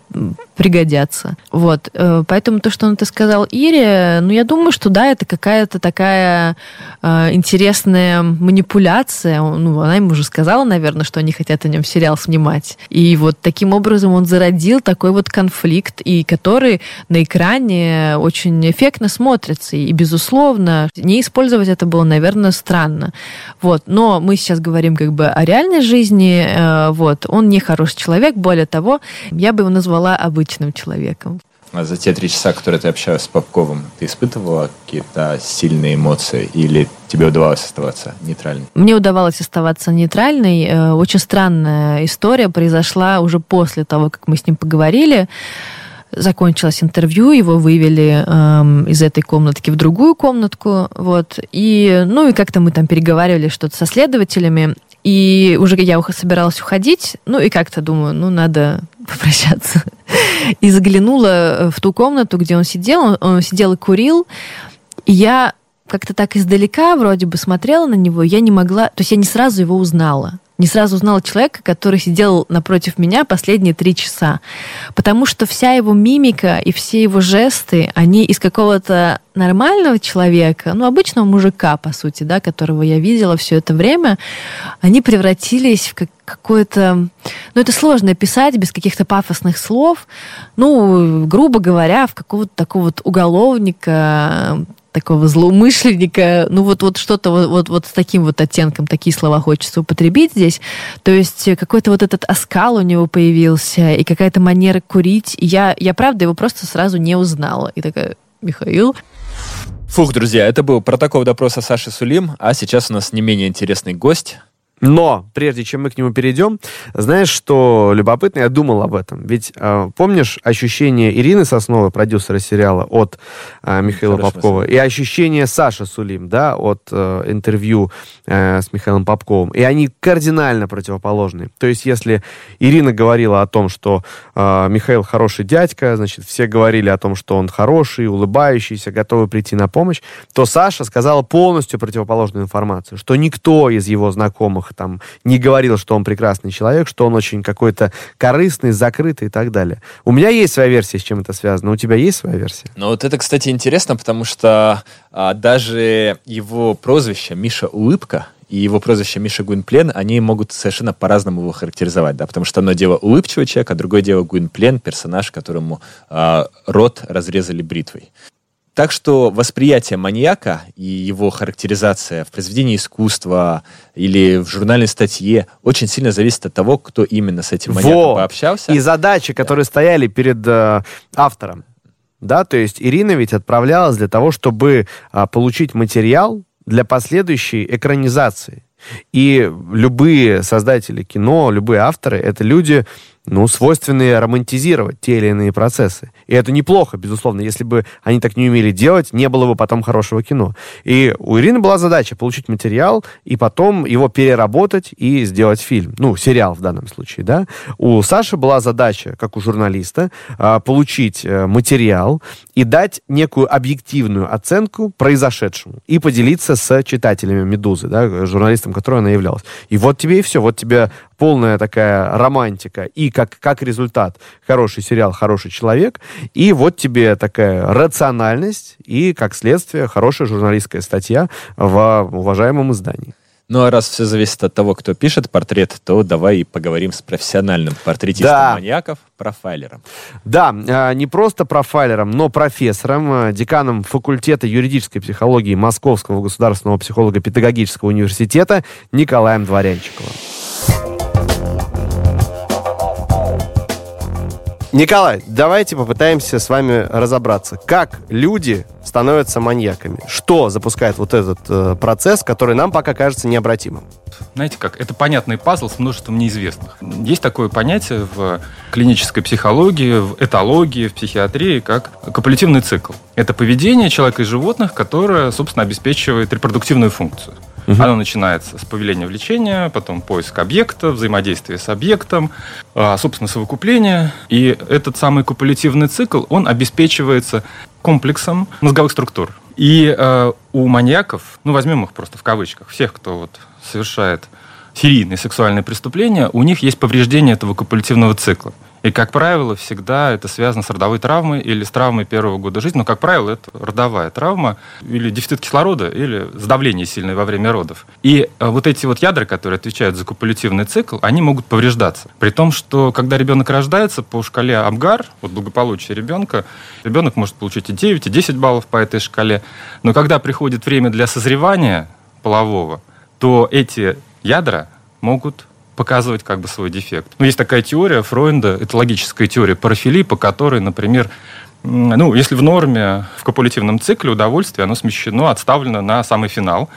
пригодятся. Вот. Э, поэтому то, что он ты сказал Ире, ну, я думаю, что да, это какая-то такая э, интересная манипуляция. Ну, она ему уже сказала, наверное, что они хотят о нем сериал снимать. И вот таким образом он зародил такой вот конфликт, и который на экране очень эффектно смотрится. И, безусловно, не использовать это было, наверное, странно. Вот. Но мы сейчас говорим как бы о реальной жизни. Э, вот. Он не хороший человек. Более того, я бы его назвала обычным человеком. А за те три часа, которые ты общалась с Попковым, ты испытывала какие-то сильные эмоции или тебе удавалось оставаться нейтральной? Мне удавалось оставаться нейтральной. Э, очень странная история произошла уже после того, как мы с ним поговорили закончилось интервью, его вывели эм, из этой комнатки в другую комнатку, вот, и, ну, и как-то мы там переговаривали что-то со следователями, и уже я собиралась уходить, ну, и как-то думаю, ну, надо попрощаться. И заглянула в ту комнату, где он сидел, он, он сидел и курил, и я как-то так издалека вроде бы смотрела на него, я не могла, то есть я не сразу его узнала не сразу узнала человека, который сидел напротив меня последние три часа. Потому что вся его мимика и все его жесты, они из какого-то нормального человека, ну, обычного мужика, по сути, да, которого я видела все это время, они превратились в как какое-то... Ну, это сложно описать без каких-то пафосных слов. Ну, грубо говоря, в какого-то такого вот уголовника, такого злоумышленника, ну вот, вот что-то вот, вот, вот с таким вот оттенком, такие слова хочется употребить здесь. То есть какой-то вот этот оскал у него появился, и какая-то манера курить. Я, я правда его просто сразу не узнала. И такая, Михаил, Фух, друзья, это был протокол допроса Саши Сулим, а сейчас у нас не менее интересный гость. Но, прежде чем мы к нему перейдем, знаешь, что любопытно, я думал об этом. Ведь э, помнишь ощущение Ирины Сосновой, продюсера сериала, от э, Михаила Хорошо, Попкова, и ощущение Саши Сулим, да, от э, интервью э, с Михаилом Попковым. И они кардинально противоположны. То есть, если Ирина говорила о том, что э, Михаил хороший дядька, значит, все говорили о том, что он хороший, улыбающийся, готовый прийти на помощь, то Саша сказала полностью противоположную информацию, что никто из его знакомых там не говорил, что он прекрасный человек, что он очень какой-то корыстный, закрытый и так далее. У меня есть своя версия, с чем это связано. У тебя есть своя версия? Ну вот это, кстати, интересно, потому что а, даже его прозвище Миша Улыбка и его прозвище Миша Гуинплен, они могут совершенно по-разному его характеризовать, да, потому что одно дело улыбчивый человек, а другое дело Гуинплен, персонаж, которому э, рот разрезали бритвой. Так что восприятие маньяка и его характеризация в произведении искусства или в журнальной статье очень сильно зависит от того, кто именно с этим маньяком Во! пообщался. И задачи, которые да. стояли перед э, автором. Да, то есть Ирина ведь отправлялась для того, чтобы а, получить материал для последующей экранизации. И любые создатели кино, любые авторы, это люди, ну, свойственные романтизировать те или иные процессы. И это неплохо, безусловно. Если бы они так не умели делать, не было бы потом хорошего кино. И у Ирины была задача получить материал и потом его переработать и сделать фильм. Ну, сериал в данном случае, да. У Саши была задача, как у журналиста, а, получить э, материал и дать некую объективную оценку произошедшему и поделиться с читателями «Медузы», да, журналистом, которой она являлась. И вот тебе и все. Вот тебе полная такая романтика и как, как результат хороший сериал, хороший человек, и вот тебе такая рациональность и, как следствие, хорошая журналистская статья в уважаемом издании. Ну а раз все зависит от того, кто пишет портрет, то давай поговорим с профессиональным портретистом да. маньяков, профайлером. Да, а, не просто профайлером, но профессором, а, деканом факультета юридической психологии Московского государственного психолого-педагогического университета Николаем Дворянчиковым. Николай, давайте попытаемся с вами разобраться, как люди становятся маньяками. Что запускает вот этот э, процесс, который нам пока кажется необратимым? Знаете как, это понятный пазл с множеством неизвестных. Есть такое понятие в клинической психологии, в этологии, в психиатрии, как копулятивный цикл. Это поведение человека и животных, которое, собственно, обеспечивает репродуктивную функцию. Угу. Оно начинается с повеления влечения, потом поиск объекта, взаимодействие с объектом, а, собственно, совокупление. И этот самый копулятивный цикл, он обеспечивается комплексом мозговых структур. И э, у маньяков, ну возьмем их просто в кавычках, всех, кто вот совершает серийные сексуальные преступления, у них есть повреждение этого копулятивного цикла. И, как правило, всегда это связано с родовой травмой или с травмой первого года жизни. Но, как правило, это родовая травма или дефицит кислорода, или сдавление сильное во время родов. И э, вот эти вот ядра, которые отвечают за копулятивный цикл, они могут повреждаться. При том, что когда ребенок рождается по шкале Абгар, вот благополучие ребенка, ребенок может получить и 9, и 10 баллов по этой шкале. Но когда приходит время для созревания полового, то эти ядра могут показывать как бы свой дефект. Ну, есть такая теория Фройнда, это логическая теория парафилии, по которой, например, ну, если в норме, в копулятивном цикле удовольствие, оно смещено, отставлено на самый финал,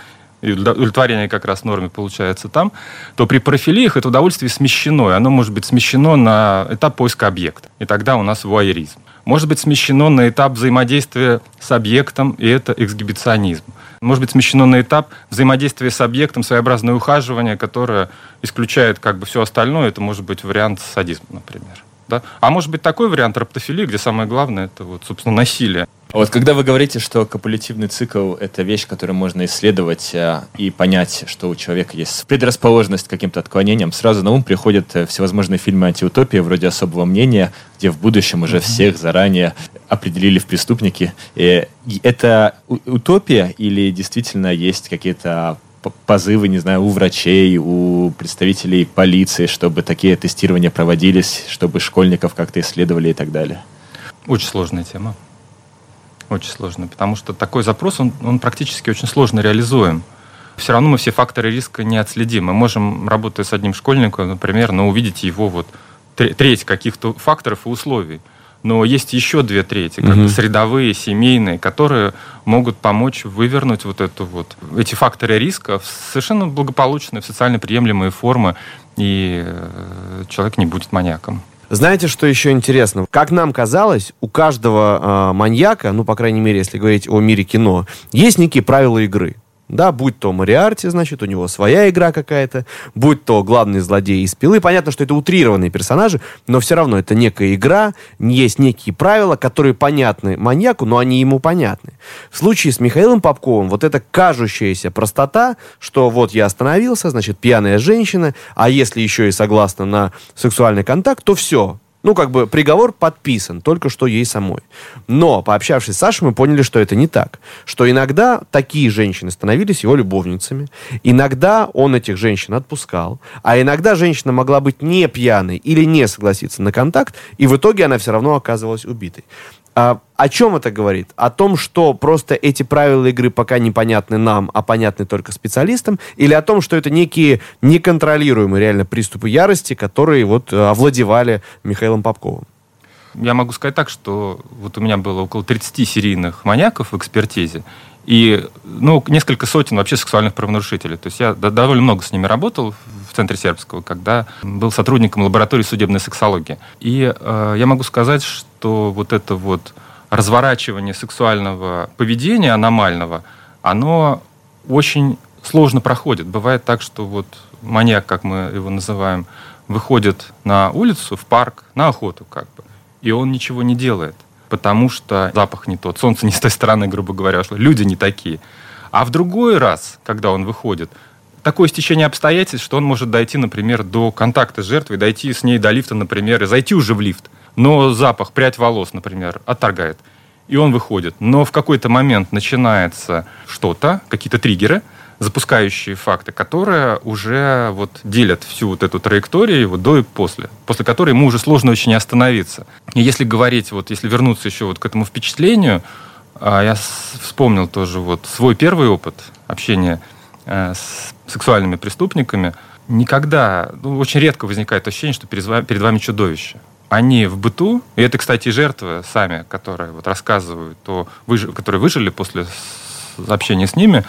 и удовлетворение как раз в норме получается там, то при парафилиях это удовольствие смещено, и оно может быть смещено на этап поиска объекта. И тогда у нас вуайеризм. Может быть смещено на этап взаимодействия с объектом, и это эксгибиционизм может быть смещено на этап взаимодействия с объектом, своеобразное ухаживание, которое исключает как бы все остальное. Это может быть вариант садизма, например. Да? А может быть такой вариант раптофилии, где самое главное это вот, собственно, насилие. Вот когда вы говорите, что копулятивный цикл – это вещь, которую можно исследовать э, и понять, что у человека есть предрасположенность к каким-то отклонениям, сразу на ум приходят э, всевозможные фильмы антиутопии, вроде «Особого мнения», где в будущем уже всех заранее определили в преступники. И это утопия или действительно есть какие-то позывы, не знаю, у врачей, у представителей полиции, чтобы такие тестирования проводились, чтобы школьников как-то исследовали и так далее? Очень сложная тема. Очень сложно, потому что такой запрос, он, он практически очень сложно реализуем. Все равно мы все факторы риска не отследим. Мы можем, работая с одним школьником, например, но увидеть его вот треть каких-то факторов и условий. Но есть еще две трети, как угу. средовые, семейные, которые могут помочь вывернуть вот эту вот эти факторы риска в совершенно благополучные, в социально приемлемые формы, и э, человек не будет маньяком. Знаете, что еще интересно? Как нам казалось, у каждого э, маньяка, ну, по крайней мере, если говорить о мире кино, есть некие правила игры. Да, будь то Мариарти, значит, у него своя игра какая-то, будь то главный злодей из пилы. Понятно, что это утрированные персонажи, но все равно это некая игра, есть некие правила, которые понятны маньяку, но они ему понятны. В случае с Михаилом Попковым вот эта кажущаяся простота, что вот я остановился, значит, пьяная женщина, а если еще и согласна на сексуальный контакт, то все, ну, как бы приговор подписан, только что ей самой. Но, пообщавшись с Сашей, мы поняли, что это не так. Что иногда такие женщины становились его любовницами, иногда он этих женщин отпускал, а иногда женщина могла быть не пьяной или не согласиться на контакт, и в итоге она все равно оказывалась убитой. А, о чем это говорит? О том, что просто эти правила игры пока непонятны нам, а понятны только специалистам, или о том, что это некие неконтролируемые реально приступы ярости, которые вот э, овладевали Михаилом Попковым? Я могу сказать так, что вот у меня было около 30 серийных маньяков в экспертизе, и ну, несколько сотен вообще сексуальных правонарушителей. То есть я довольно много с ними работал в центре сербского, когда был сотрудником лаборатории судебной сексологии. И э, я могу сказать, что вот это вот разворачивание сексуального поведения аномального, оно очень сложно проходит. Бывает так, что вот маньяк, как мы его называем, выходит на улицу, в парк, на охоту как бы, и он ничего не делает – потому что запах не тот, солнце не с той стороны, грубо говоря, что люди не такие. А в другой раз, когда он выходит, такое стечение обстоятельств, что он может дойти, например, до контакта с жертвой, дойти с ней до лифта, например, и зайти уже в лифт. Но запах, прядь волос, например, отторгает. И он выходит. Но в какой-то момент начинается что-то, какие-то триггеры – запускающие факты, которые уже вот делят всю вот эту траекторию вот до и после, после которой ему уже сложно очень остановиться. И если говорить, вот если вернуться еще вот к этому впечатлению, а, я вспомнил тоже вот свой первый опыт общения э, с сексуальными преступниками. Никогда, ну, очень редко возникает ощущение, что перед вами, перед вами чудовище они в быту, и это, кстати, жертвы сами, которые вот рассказывают, то, которые выжили после общения с ними,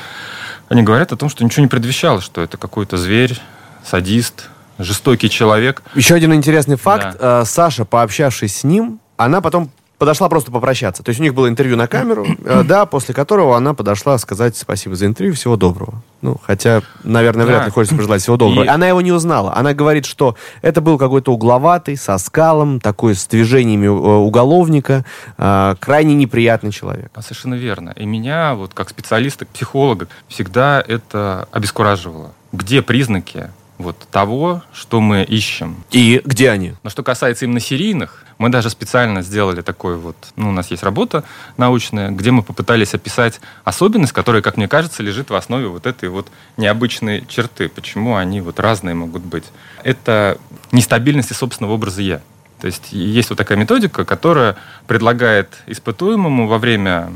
они говорят о том, что ничего не предвещало, что это какой-то зверь, садист, жестокий человек. Еще один интересный факт. Да. Э, Саша, пообщавшись с ним, она потом подошла просто попрощаться. То есть у них было интервью на камеру, э, да, после которого она подошла сказать спасибо за интервью, всего доброго. Ну, хотя, наверное, вряд ли хочется пожелать всего доброго. И... Она его не узнала. Она говорит, что это был какой-то угловатый, со скалом, такой с движениями э, уголовника, э, крайне неприятный человек. А совершенно верно. И меня, вот как специалиста, психолога, всегда это обескураживало. Где признаки вот того, что мы ищем. И где они? Но что касается именно серийных, мы даже специально сделали такой вот, ну, у нас есть работа научная, где мы попытались описать особенность, которая, как мне кажется, лежит в основе вот этой вот необычной черты. Почему они вот разные могут быть. Это нестабильность собственного образа «я». То есть есть вот такая методика, которая предлагает испытуемому во время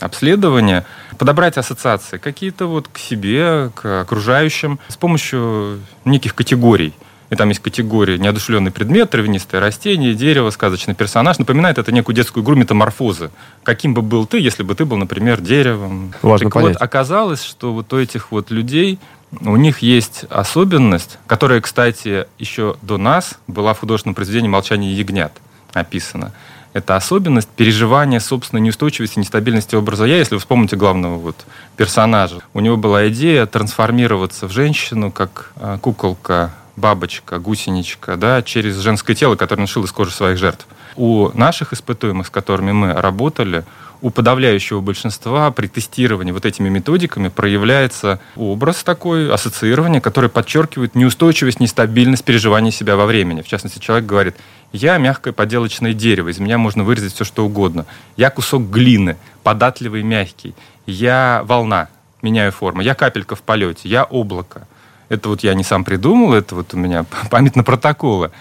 обследования подобрать ассоциации какие-то вот к себе, к окружающим с помощью неких категорий. И там есть категории неодушевленный предмет, травянистое растение, дерево, сказочный персонаж. Напоминает это некую детскую игру метаморфозы. Каким бы был ты, если бы ты был, например, деревом. Важно так понять. вот, оказалось, что вот у этих вот людей у них есть особенность, которая, кстати, еще до нас была в художественном произведении «Молчание ягнят» описана. Это особенность переживания собственной неустойчивости, нестабильности образа «я». Если вы вспомните главного вот персонажа, у него была идея трансформироваться в женщину, как э, куколка, бабочка, гусеничка, да, через женское тело, которое он шил из кожи своих жертв. У наших испытуемых, с которыми мы работали, у подавляющего большинства при тестировании вот этими методиками проявляется образ такой, ассоциирование, которое подчеркивает неустойчивость, нестабильность переживания себя во времени. В частности, человек говорит, я мягкое поделочное дерево, из меня можно вырезать все, что угодно. Я кусок глины, податливый, мягкий. Я волна, меняю форму. Я капелька в полете, я облако. Это вот я не сам придумал, это вот у меня память на протоколы.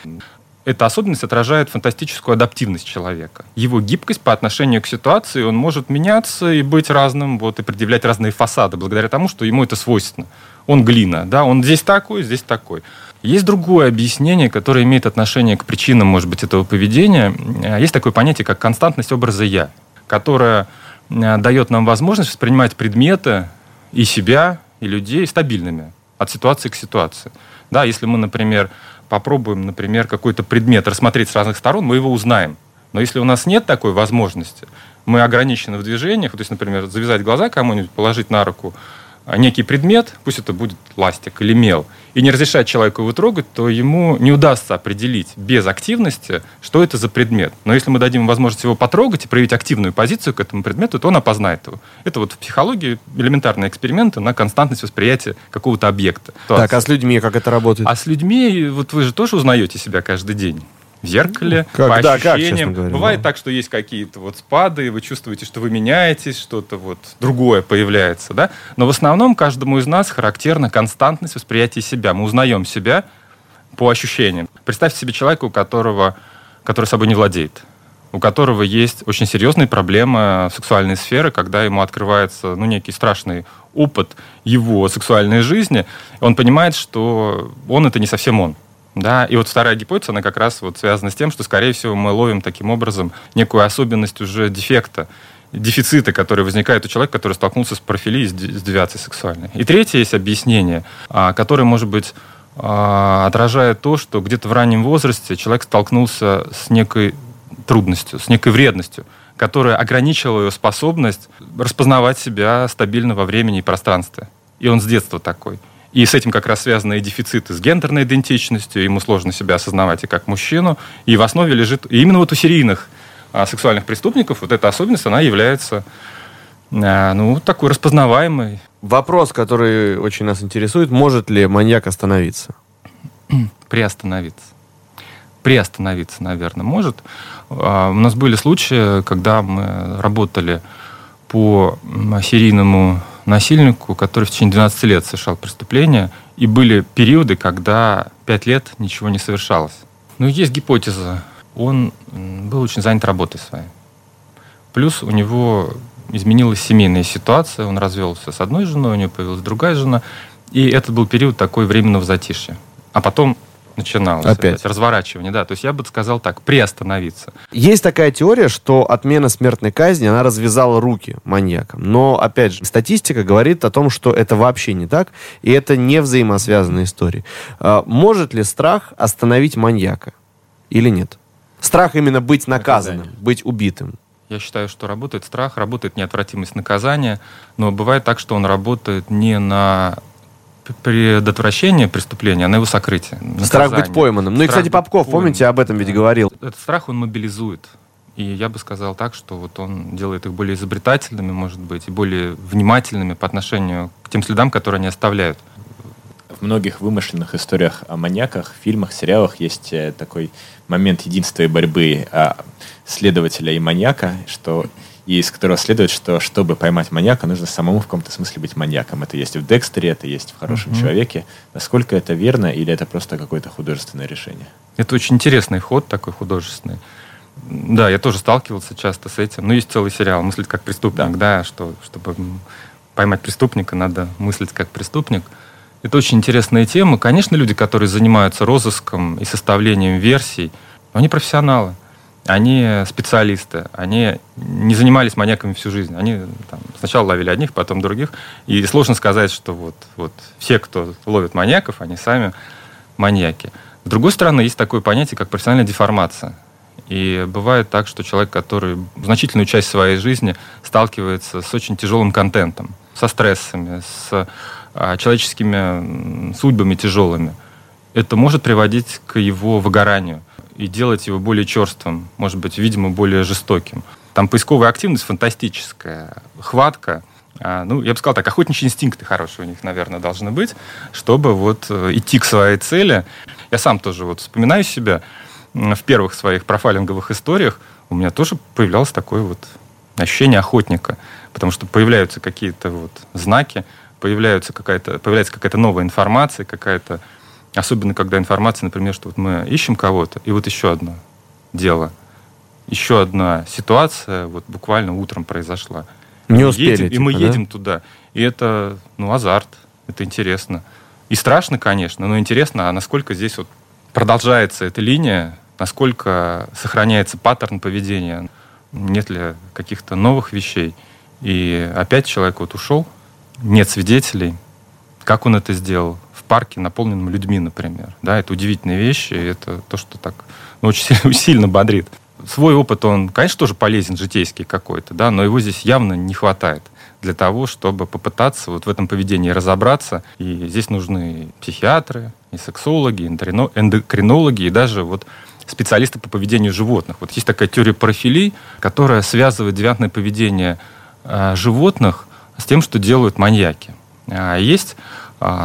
Эта особенность отражает фантастическую адаптивность человека. Его гибкость по отношению к ситуации, он может меняться и быть разным, вот, и предъявлять разные фасады, благодаря тому, что ему это свойственно. Он глина, да, он здесь такой, здесь такой. Есть другое объяснение, которое имеет отношение к причинам, может быть, этого поведения. Есть такое понятие, как константность образа «я», которое э, дает нам возможность воспринимать предметы и себя, и людей стабильными от ситуации к ситуации. Да, если мы, например, попробуем, например, какой-то предмет рассмотреть с разных сторон, мы его узнаем. Но если у нас нет такой возможности, мы ограничены в движениях, то есть, например, завязать глаза кому-нибудь, положить на руку а, некий предмет, пусть это будет ластик или мел, и не разрешать человеку его трогать, то ему не удастся определить без активности, что это за предмет. Но если мы дадим ему возможность его потрогать и проявить активную позицию к этому предмету, то он опознает его. Это вот в психологии элементарные эксперименты на константность восприятия какого-то объекта. Так, а с людьми как это работает? А с людьми, вот вы же тоже узнаете себя каждый день в зеркале, Как- по да, как, ощущениям. говоря, Бывает да. так, что есть какие-то вот спады, и вы чувствуете, что вы меняетесь, что-то вот другое появляется, да? Но в основном каждому из нас характерна константность восприятия себя. Мы узнаем себя по ощущениям. Представьте себе человека, у которого, который собой не владеет у которого есть очень серьезные проблемы сексуальной сферы, когда ему открывается ну, некий страшный опыт его сексуальной жизни, он понимает, что он это не совсем он. Да, и вот вторая гипотеза, она как раз вот связана с тем, что, скорее всего, мы ловим таким образом некую особенность уже дефекта, дефицита, который возникает у человека, который столкнулся с профилией, с де- с девиацией сексуальной. И третье есть объяснение, а, которое, может быть, а, отражает то, что где-то в раннем возрасте человек столкнулся с некой трудностью, с некой вредностью, которая ограничила его способность распознавать себя стабильно во времени и пространстве. И он с детства такой. И с этим как раз связаны и дефициты с гендерной идентичностью, ему сложно себя осознавать и как мужчину. И в основе лежит... И именно вот у серийных а, сексуальных преступников вот эта особенность, она является а, ну, такой распознаваемой. Вопрос, который очень нас интересует, может ли маньяк остановиться? приостановиться. Приостановиться, наверное, может. А, У нас были случаи, когда мы работали по серийному насильнику, который в течение 12 лет совершал преступления, и были периоды, когда 5 лет ничего не совершалось. Но есть гипотеза. Он был очень занят работой своей. Плюс у него изменилась семейная ситуация, он развелся с одной женой, у него появилась другая жена, и это был период такой временного затишья. А потом начиналось Опять. опять разворачивание, да. То есть я бы сказал так, приостановиться. Есть такая теория, что отмена смертной казни, она развязала руки маньякам. Но, опять же, статистика говорит о том, что это вообще не так, и это не взаимосвязанные истории. А, Может ли страх остановить маньяка или нет? Страх именно быть наказанным, быть убитым. Я считаю, что работает страх, работает неотвратимость наказания, но бывает так, что он работает не на предотвращение преступления, а на его сокрытие. Страх наказание. быть пойманным. Ну и, Страх кстати, Попков, пойманным. помните, об этом ведь говорил. Этот страх он мобилизует. И я бы сказал так, что вот он делает их более изобретательными, может быть, и более внимательными по отношению к тем следам, которые они оставляют. многих вымышленных историях о маньяках, фильмах, сериалах есть э, такой момент единства и борьбы а, следователя и маньяка, что и из которого следует, что чтобы поймать маньяка, нужно самому в каком-то смысле быть маньяком. Это есть в Декстере, это есть в хорошем mm-hmm. человеке. Насколько это верно или это просто какое-то художественное решение? Это очень интересный ход такой художественный. Да, я тоже сталкивался часто с этим. Ну, есть целый сериал «Мыслить как преступник», да, да что чтобы поймать преступника, надо мыслить как преступник. Это очень интересная тема. Конечно, люди, которые занимаются розыском и составлением версий, они профессионалы, они специалисты, они не занимались маньяками всю жизнь. Они там, сначала ловили одних, потом других. И сложно сказать, что вот, вот все, кто ловит маньяков, они сами маньяки. С другой стороны, есть такое понятие, как профессиональная деформация. И бывает так, что человек, который значительную часть своей жизни сталкивается с очень тяжелым контентом, со стрессами, с а, человеческими судьбами тяжелыми, это может приводить к его выгоранию и делать его более черствым, может быть, видимо, более жестоким. Там поисковая активность фантастическая, хватка, а, ну, я бы сказал так, охотничьи инстинкты хорошие у них, наверное, должны быть, чтобы вот э, идти к своей цели. Я сам тоже вот вспоминаю себя, в первых своих профайлинговых историях у меня тоже появлялось такое вот ощущение охотника, потому что появляются какие-то вот знаки, появляются какая-то, появляется какая-то новая информация, какая-то, особенно когда информация, например, что вот мы ищем кого-то, и вот еще одно дело, еще одна ситуация вот буквально утром произошла. Не успели, едем, типа, и мы да? едем туда. И это, ну, азарт, это интересно. И страшно, конечно, но интересно, а насколько здесь вот продолжается эта линия, насколько сохраняется паттерн поведения, нет ли каких-то новых вещей. И опять человек вот ушел, нет свидетелей. Как он это сделал? В парке, наполненном людьми, например. Да, это удивительные вещи, и это то, что так ну, очень сильно, бодрит. Свой опыт, он, конечно, тоже полезен, житейский какой-то, да, но его здесь явно не хватает для того, чтобы попытаться вот в этом поведении разобраться. И здесь нужны психиатры, и сексологи, и эндокринологи, и даже вот специалисты по поведению животных. Вот есть такая теория профилей, которая связывает девиантное поведение э, животных с тем, что делают маньяки. А есть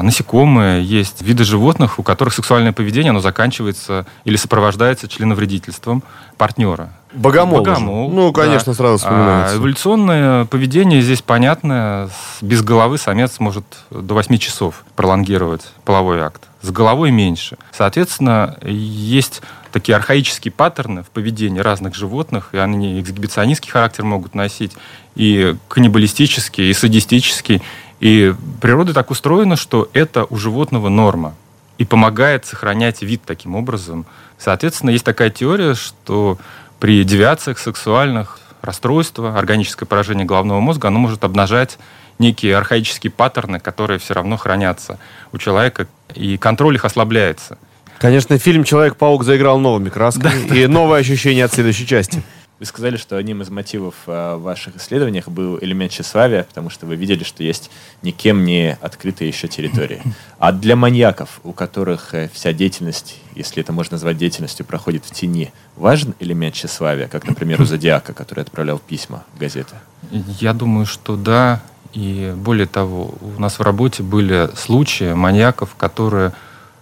насекомые, есть виды животных, у которых сексуальное поведение оно заканчивается или сопровождается членовредительством партнера. Богомол. Богомол. Ну, конечно, да. сразу вспоминается. А, эволюционное поведение здесь понятно. Без головы самец может до 8 часов пролонгировать половой акт. С головой меньше. Соответственно, есть такие архаические паттерны в поведении разных животных, и они эксгибиционистский характер могут носить, и каннибалистический, и садистический. И природа так устроена, что это у животного норма и помогает сохранять вид таким образом. Соответственно, есть такая теория, что при девиациях сексуальных расстройства, органическое поражение головного мозга, оно может обнажать некие архаические паттерны, которые все равно хранятся у человека, и контроль их ослабляется. Конечно, фильм «Человек-паук» заиграл новыми красками, и новое ощущение от следующей части. Вы сказали, что одним из мотивов э, в ваших исследованиях был элемент тщеславия, потому что вы видели, что есть никем не открытые еще территории. А для маньяков, у которых э, вся деятельность, если это можно назвать деятельностью, проходит в тени, важен элемент тщеславия, как, например, у Зодиака, который отправлял письма в газеты? Я думаю, что да. И более того, у нас в работе были случаи маньяков, которые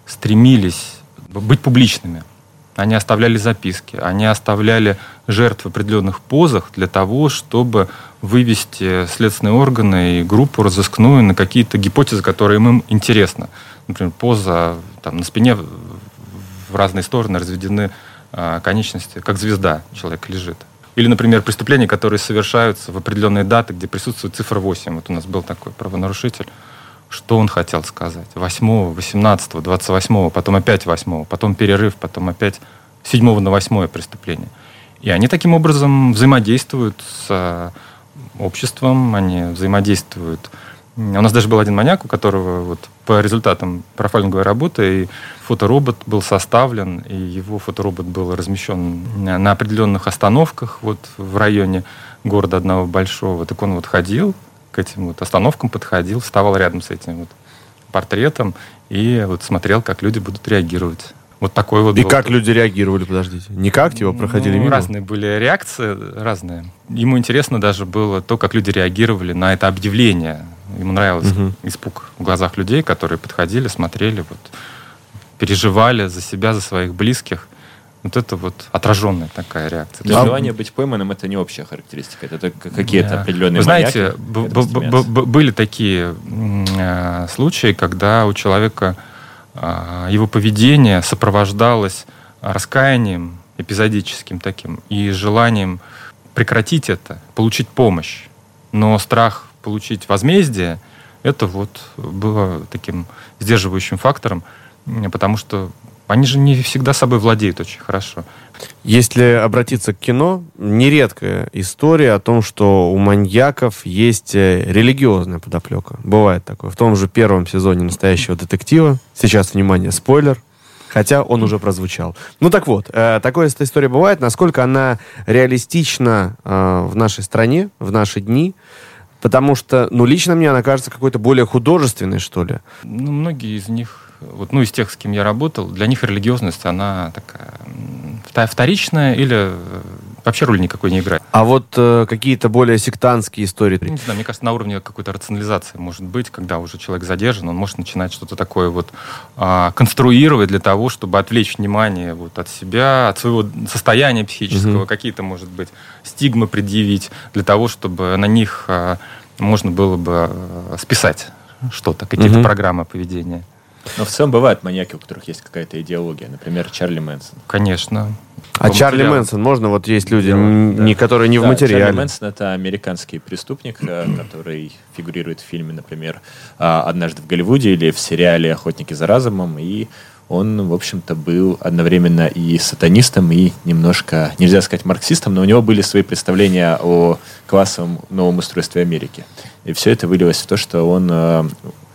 стремились быть публичными. Они оставляли записки, они оставляли жертв в определенных позах для того, чтобы вывести следственные органы и группу разыскную на какие-то гипотезы, которые им интересны. Например, поза там, на спине в разные стороны разведены э, конечности, как звезда человек лежит. Или, например, преступления, которые совершаются в определенные даты, где присутствует цифра 8. Вот у нас был такой правонарушитель. Что он хотел сказать? 8, 18, 28, потом опять 8, потом перерыв, потом опять 7 на 8 преступление. И они таким образом взаимодействуют с э, обществом, они взаимодействуют. У нас даже был один маньяк, у которого вот по результатам профайлинговой работы и фоторобот был составлен, и его фоторобот был размещен на определенных остановках вот в районе города одного большого. Так он вот ходил к этим вот остановкам, подходил, вставал рядом с этим вот портретом и вот смотрел, как люди будут реагировать. Вот такой вот. И был. как люди реагировали, подождите? Не как, типа, проходили ну, мимо? Разные были реакции, разные. Ему интересно даже было то, как люди реагировали на это объявление Ему нравился угу. испуг в глазах людей, которые подходили, смотрели, вот, переживали за себя, за своих близких. Вот это вот отраженная такая реакция. То есть желание быть пойманным это не общая характеристика, это какие-то да. определенные. Вы знаете, были такие э, случаи, когда у человека э, его поведение сопровождалось раскаянием эпизодическим таким и желанием прекратить это, получить помощь. Но страх получить возмездие, это вот было таким сдерживающим фактором, потому что они же не всегда собой владеют очень хорошо. Если обратиться к кино, нередкая история о том, что у маньяков есть э, религиозная подоплека. Бывает такое. В том же первом сезоне «Настоящего детектива». Сейчас, внимание, спойлер. Хотя он уже прозвучал. Ну так вот, э, такая история бывает. Насколько она реалистична э, в нашей стране, в наши дни. Потому что, ну, лично мне она кажется какой-то более художественной, что ли. Ну, многие из них вот, ну, из тех, с кем я работал, для них религиозность, она такая вторичная или э, вообще роль никакой не играет. А вот э, какие-то более сектантские истории? Не знаю, мне кажется, на уровне какой-то рационализации может быть, когда уже человек задержан, он может начинать что-то такое вот э, конструировать для того, чтобы отвлечь внимание вот от себя, от своего состояния психического, угу. какие-то, может быть, стигмы предъявить для того, чтобы на них э, можно было бы э, списать что-то, какие-то угу. программы поведения. Но в целом бывают маньяки, у которых есть какая-то идеология. Например, Чарли Мэнсон. Конечно. А Чарли Мэнсон, можно? Вот есть люди, да. не, которые не да, в материале. Чарли Мэнсон — это американский преступник, э, который фигурирует в фильме, например, а, «Однажды в Голливуде» или в сериале «Охотники за разумом». И он, в общем-то, был одновременно и сатанистом, и немножко, нельзя сказать, марксистом, но у него были свои представления о классовом новом устройстве Америки. И все это вылилось в то, что он э,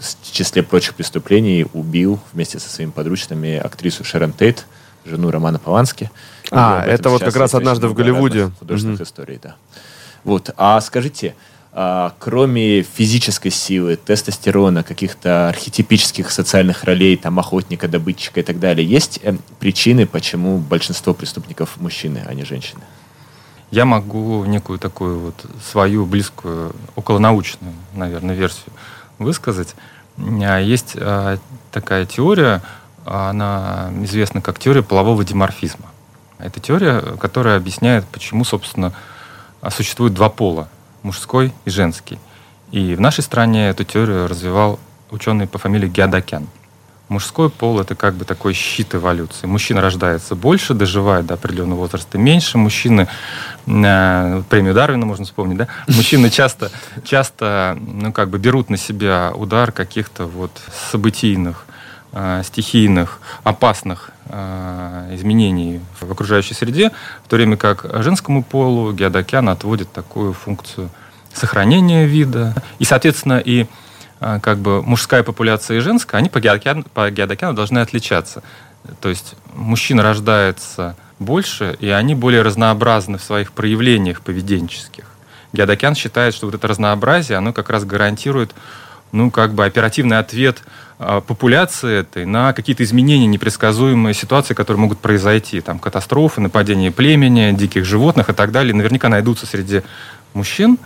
в числе прочих преступлений убил вместе со своими подручными актрису Шерон Тейт, жену Романа Полански. А, это вот как раз однажды в Голливуде. Художественных mm-hmm. историй, да. Вот. А скажите, а, кроме физической силы, тестостерона, каких-то архетипических социальных ролей, там, охотника, добытчика и так далее, есть э, причины, почему большинство преступников мужчины, а не женщины? Я могу некую такую вот свою близкую, околонаучную, наверное, версию высказать. А, есть а, такая теория, она известна как теория полового диморфизма. Это теория, которая объясняет, почему, собственно, существует два пола – мужской и женский. И в нашей стране эту теорию развивал ученый по фамилии Геодокян – Мужской пол — это как бы такой щит эволюции. Мужчина рождается больше, доживает до определенного возраста меньше. Мужчины, э, премию Дарвина можно вспомнить, да? Мужчины часто, часто ну, как бы берут на себя удар каких-то вот событийных, э, стихийных, опасных э, изменений в окружающей среде, в то время как женскому полу Геодокян отводит такую функцию сохранения вида. И, соответственно, и как бы мужская популяция и женская, они по геодокяну, по геодокяну должны отличаться. То есть мужчин рождается больше, и они более разнообразны в своих проявлениях поведенческих. Геодокян считает, что вот это разнообразие, оно как раз гарантирует ну, как бы оперативный ответ э, популяции этой на какие-то изменения, непредсказуемые ситуации, которые могут произойти. Там катастрофы, нападение племени, диких животных и так далее. Наверняка найдутся среди мужчин,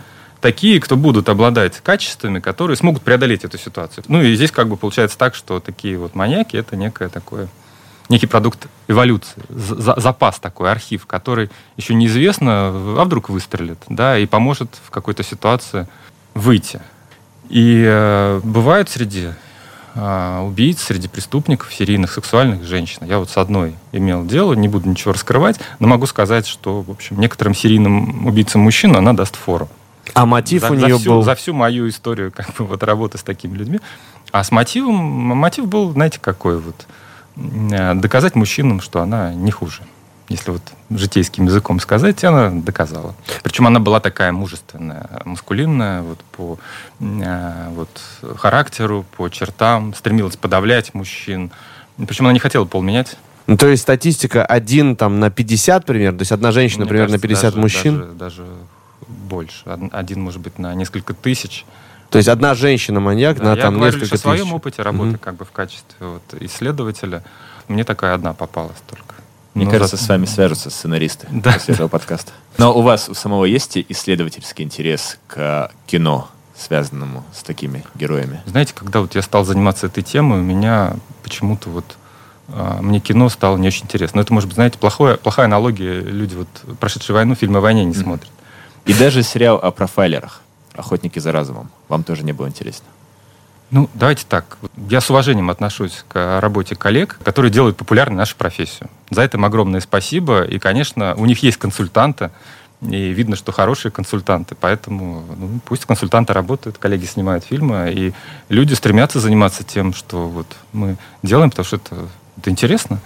такие, кто будут обладать качествами, которые смогут преодолеть эту ситуацию. Ну и здесь как бы получается так, что такие вот маньяки это некое такое некий продукт эволюции, за, запас такой, архив, который еще неизвестно, а вдруг выстрелит, да, и поможет в какой-то ситуации выйти. И э, бывают среди э, убийц, среди преступников, серийных сексуальных женщин. Я вот с одной имел дело, не буду ничего раскрывать, но могу сказать, что, в общем, некоторым серийным убийцам мужчин она даст фору. А мотив за, у нее за всю, был? За всю мою историю как бы, вот, работы с такими людьми. А с мотивом, мотив был, знаете, какой вот? Э, доказать мужчинам, что она не хуже. Если вот житейским языком сказать, она доказала. Причем она была такая мужественная, маскулинная, вот по э, вот, характеру, по чертам, стремилась подавлять мужчин. Причем она не хотела пол менять. Ну, то есть статистика один там на 50 примерно, то есть одна женщина Мне примерно кажется, на 50 даже, мужчин? Даже, даже больше. Один, может быть, на несколько тысяч. То есть одна женщина-маньяк да, на там несколько тысяч. Я о своем опыте работы mm-hmm. как бы в качестве вот, исследователя. Мне такая одна попалась только. Мне ну, кажется, за... с вами свяжутся сценаристы да. после этого подкаста. Но у вас у самого есть исследовательский интерес к кино связанному с такими героями? Знаете, когда вот я стал заниматься этой темой, у меня почему-то вот а, мне кино стало не очень интересно. Но это, может быть, знаете, плохое, плохая аналогия. Люди, вот, прошедшие войну, фильмы о войне не смотрят. И даже сериал о профайлерах, «Охотники за разумом», вам тоже не было интересно? Ну, давайте так. Я с уважением отношусь к работе коллег, которые делают популярной нашу профессию. За это им огромное спасибо. И, конечно, у них есть консультанты, и видно, что хорошие консультанты. Поэтому ну, пусть консультанты работают, коллеги снимают фильмы, и люди стремятся заниматься тем, что вот мы делаем, потому что это, это интересно.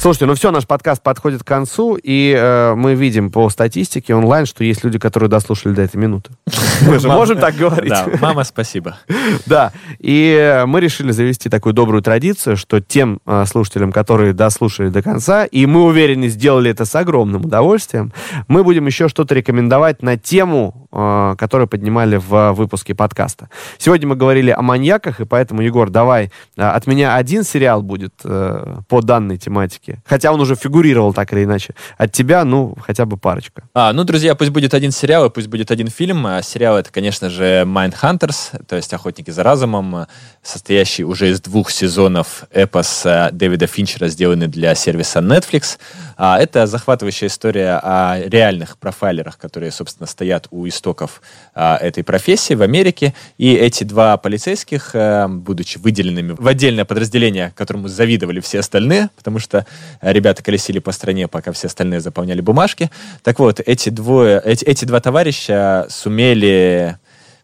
Слушайте, ну все, наш подкаст подходит к концу, и э, мы видим по статистике онлайн, что есть люди, которые дослушали до этой минуты. Мы же можем так говорить. Да, мама, спасибо. Да, и мы решили завести такую добрую традицию, что тем э, слушателям, которые дослушали до конца, и мы уверены, сделали это с огромным удовольствием, мы будем еще что-то рекомендовать на тему, э, которую поднимали в выпуске подкаста. Сегодня мы говорили о маньяках, и поэтому, Егор, давай, э, от меня один сериал будет по данной тематике, парочки. Хотя он уже фигурировал так или иначе. От тебя, ну, хотя бы парочка. А, ну, друзья, пусть будет один сериал и пусть будет один фильм. А сериал это, конечно же, Mindhunters, то есть «Охотники за разумом», состоящий уже из двух сезонов эпоса Дэвида Финчера, сделанный для сервиса Netflix. А, это захватывающая история о реальных профайлерах, которые, собственно, стоят у истоков а, этой профессии в Америке. И эти два полицейских, а, будучи выделенными в отдельное подразделение, которому завидовали все остальные, потому что ребята колесили по стране, пока все остальные заполняли бумажки. Так вот, эти, двое, эти, эти два товарища сумели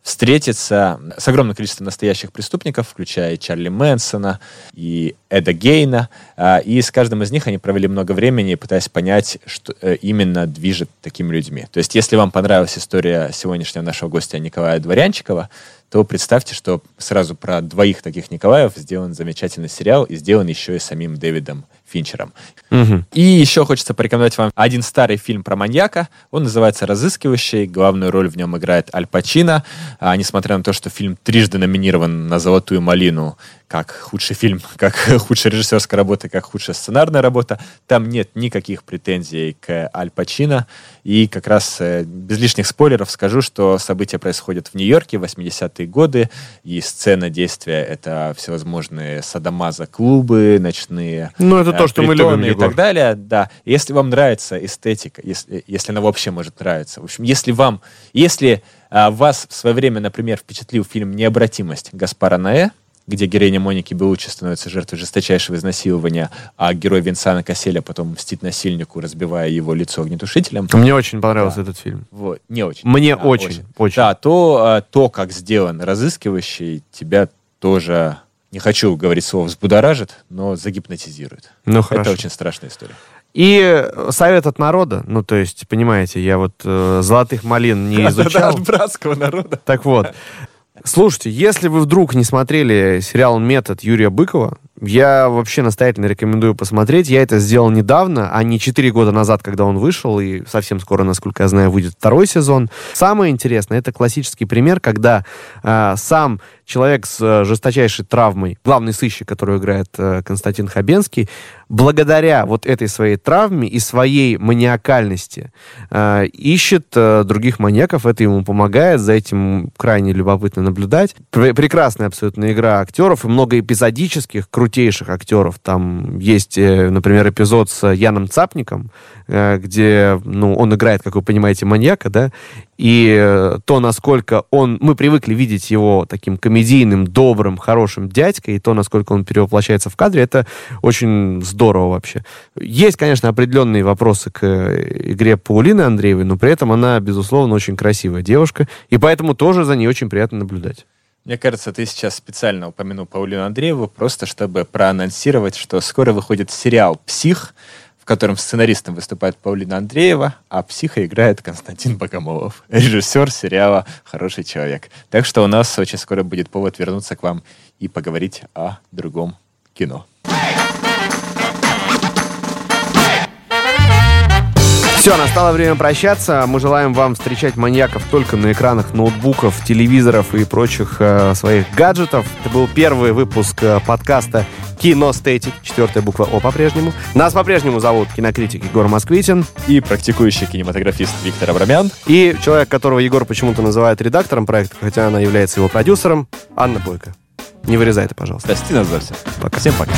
встретиться с огромным количеством настоящих преступников, включая Чарли Мэнсона и Эда Гейна. А, и с каждым из них они провели много времени, пытаясь понять, что э, именно движет такими людьми. То есть, если вам понравилась история сегодняшнего нашего гостя Николая Дворянчикова, то представьте, что сразу про двоих таких Николаев сделан замечательный сериал и сделан еще и самим Дэвидом Финчером. Угу. И еще хочется порекомендовать вам один старый фильм про маньяка. Он называется «Разыскивающий». Главную роль в нем играет Аль Пачино. А, несмотря на то, что фильм трижды номинирован на «Золотую малину», как худший фильм, как худшая режиссерская работа, как худшая сценарная работа. Там нет никаких претензий к Аль Пачино. И как раз э, без лишних спойлеров скажу, что события происходят в Нью-Йорке в 80-е годы, и сцена действия — это всевозможные садомаза-клубы, ночные Ну, это э, то, что мы любим, и так далее. Да. Если вам нравится эстетика, если, если она вообще может нравиться, в общем, если вам, если а, вас в свое время, например, впечатлил фильм «Необратимость» Гаспара Наэ, где героиня Моники Белучи становится жертвой жесточайшего изнасилования, а герой Винсана Касселя потом мстит насильнику, разбивая его лицо огнетушителем. Мне очень понравился да. этот фильм. Вот. Не очень. Мне да, очень, очень. очень. Да, то, а, то, как сделан разыскивающий, тебя тоже не хочу говорить слово взбудоражит, но загипнотизирует. Ну, хорошо. Это очень страшная история. И совет от народа, ну, то есть, понимаете, я вот э, золотых малин не изучал. От братского народа. Так вот, Слушайте, если вы вдруг не смотрели сериал «Метод» Юрия Быкова, я вообще настоятельно рекомендую посмотреть. Я это сделал недавно, а не 4 года назад, когда он вышел, и совсем скоро, насколько я знаю, выйдет второй сезон. Самое интересное, это классический пример, когда э, сам человек с э, жесточайшей травмой, главный сыщик, который играет э, Константин Хабенский, благодаря вот этой своей травме и своей маниакальности э, ищет э, других маньяков, это ему помогает, за этим крайне любопытно наблюдать. Пр прекрасная абсолютно игра актеров и много эпизодических, крутейших актеров. Там есть, э, например, эпизод с Яном Цапником, э, где ну, он играет, как вы понимаете, маньяка, да, и э, то, насколько он... Мы привыкли видеть его таким комедийным, добрым, хорошим дядькой, и то, насколько он перевоплощается в кадре, это очень здорово вообще. Есть, конечно, определенные вопросы к э, игре Паулины Андреевой, но при этом она, безусловно, очень красивая девушка, и поэтому тоже за ней очень приятно наблюдать. Мне кажется, ты сейчас специально упомянул Паулину Андрееву, просто чтобы проанонсировать, что скоро выходит сериал «Псих», в котором сценаристом выступает Паулина Андреева, а психа играет Константин Богомолов, режиссер сериала «Хороший человек». Так что у нас очень скоро будет повод вернуться к вам и поговорить о другом кино. Все, настало время прощаться. Мы желаем вам встречать маньяков только на экранах ноутбуков, телевизоров и прочих э, своих гаджетов. Это был первый выпуск э, подкаста Киностетик, четвертая буква О по-прежнему. Нас по-прежнему зовут кинокритик Егор Москвитин. И практикующий кинематографист Виктор Абрамян. И человек, которого Егор почему-то называет редактором проекта, хотя она является его продюсером, Анна Бойко. Не вырезай это, пожалуйста. Прости нас за все. Пока. Всем пока.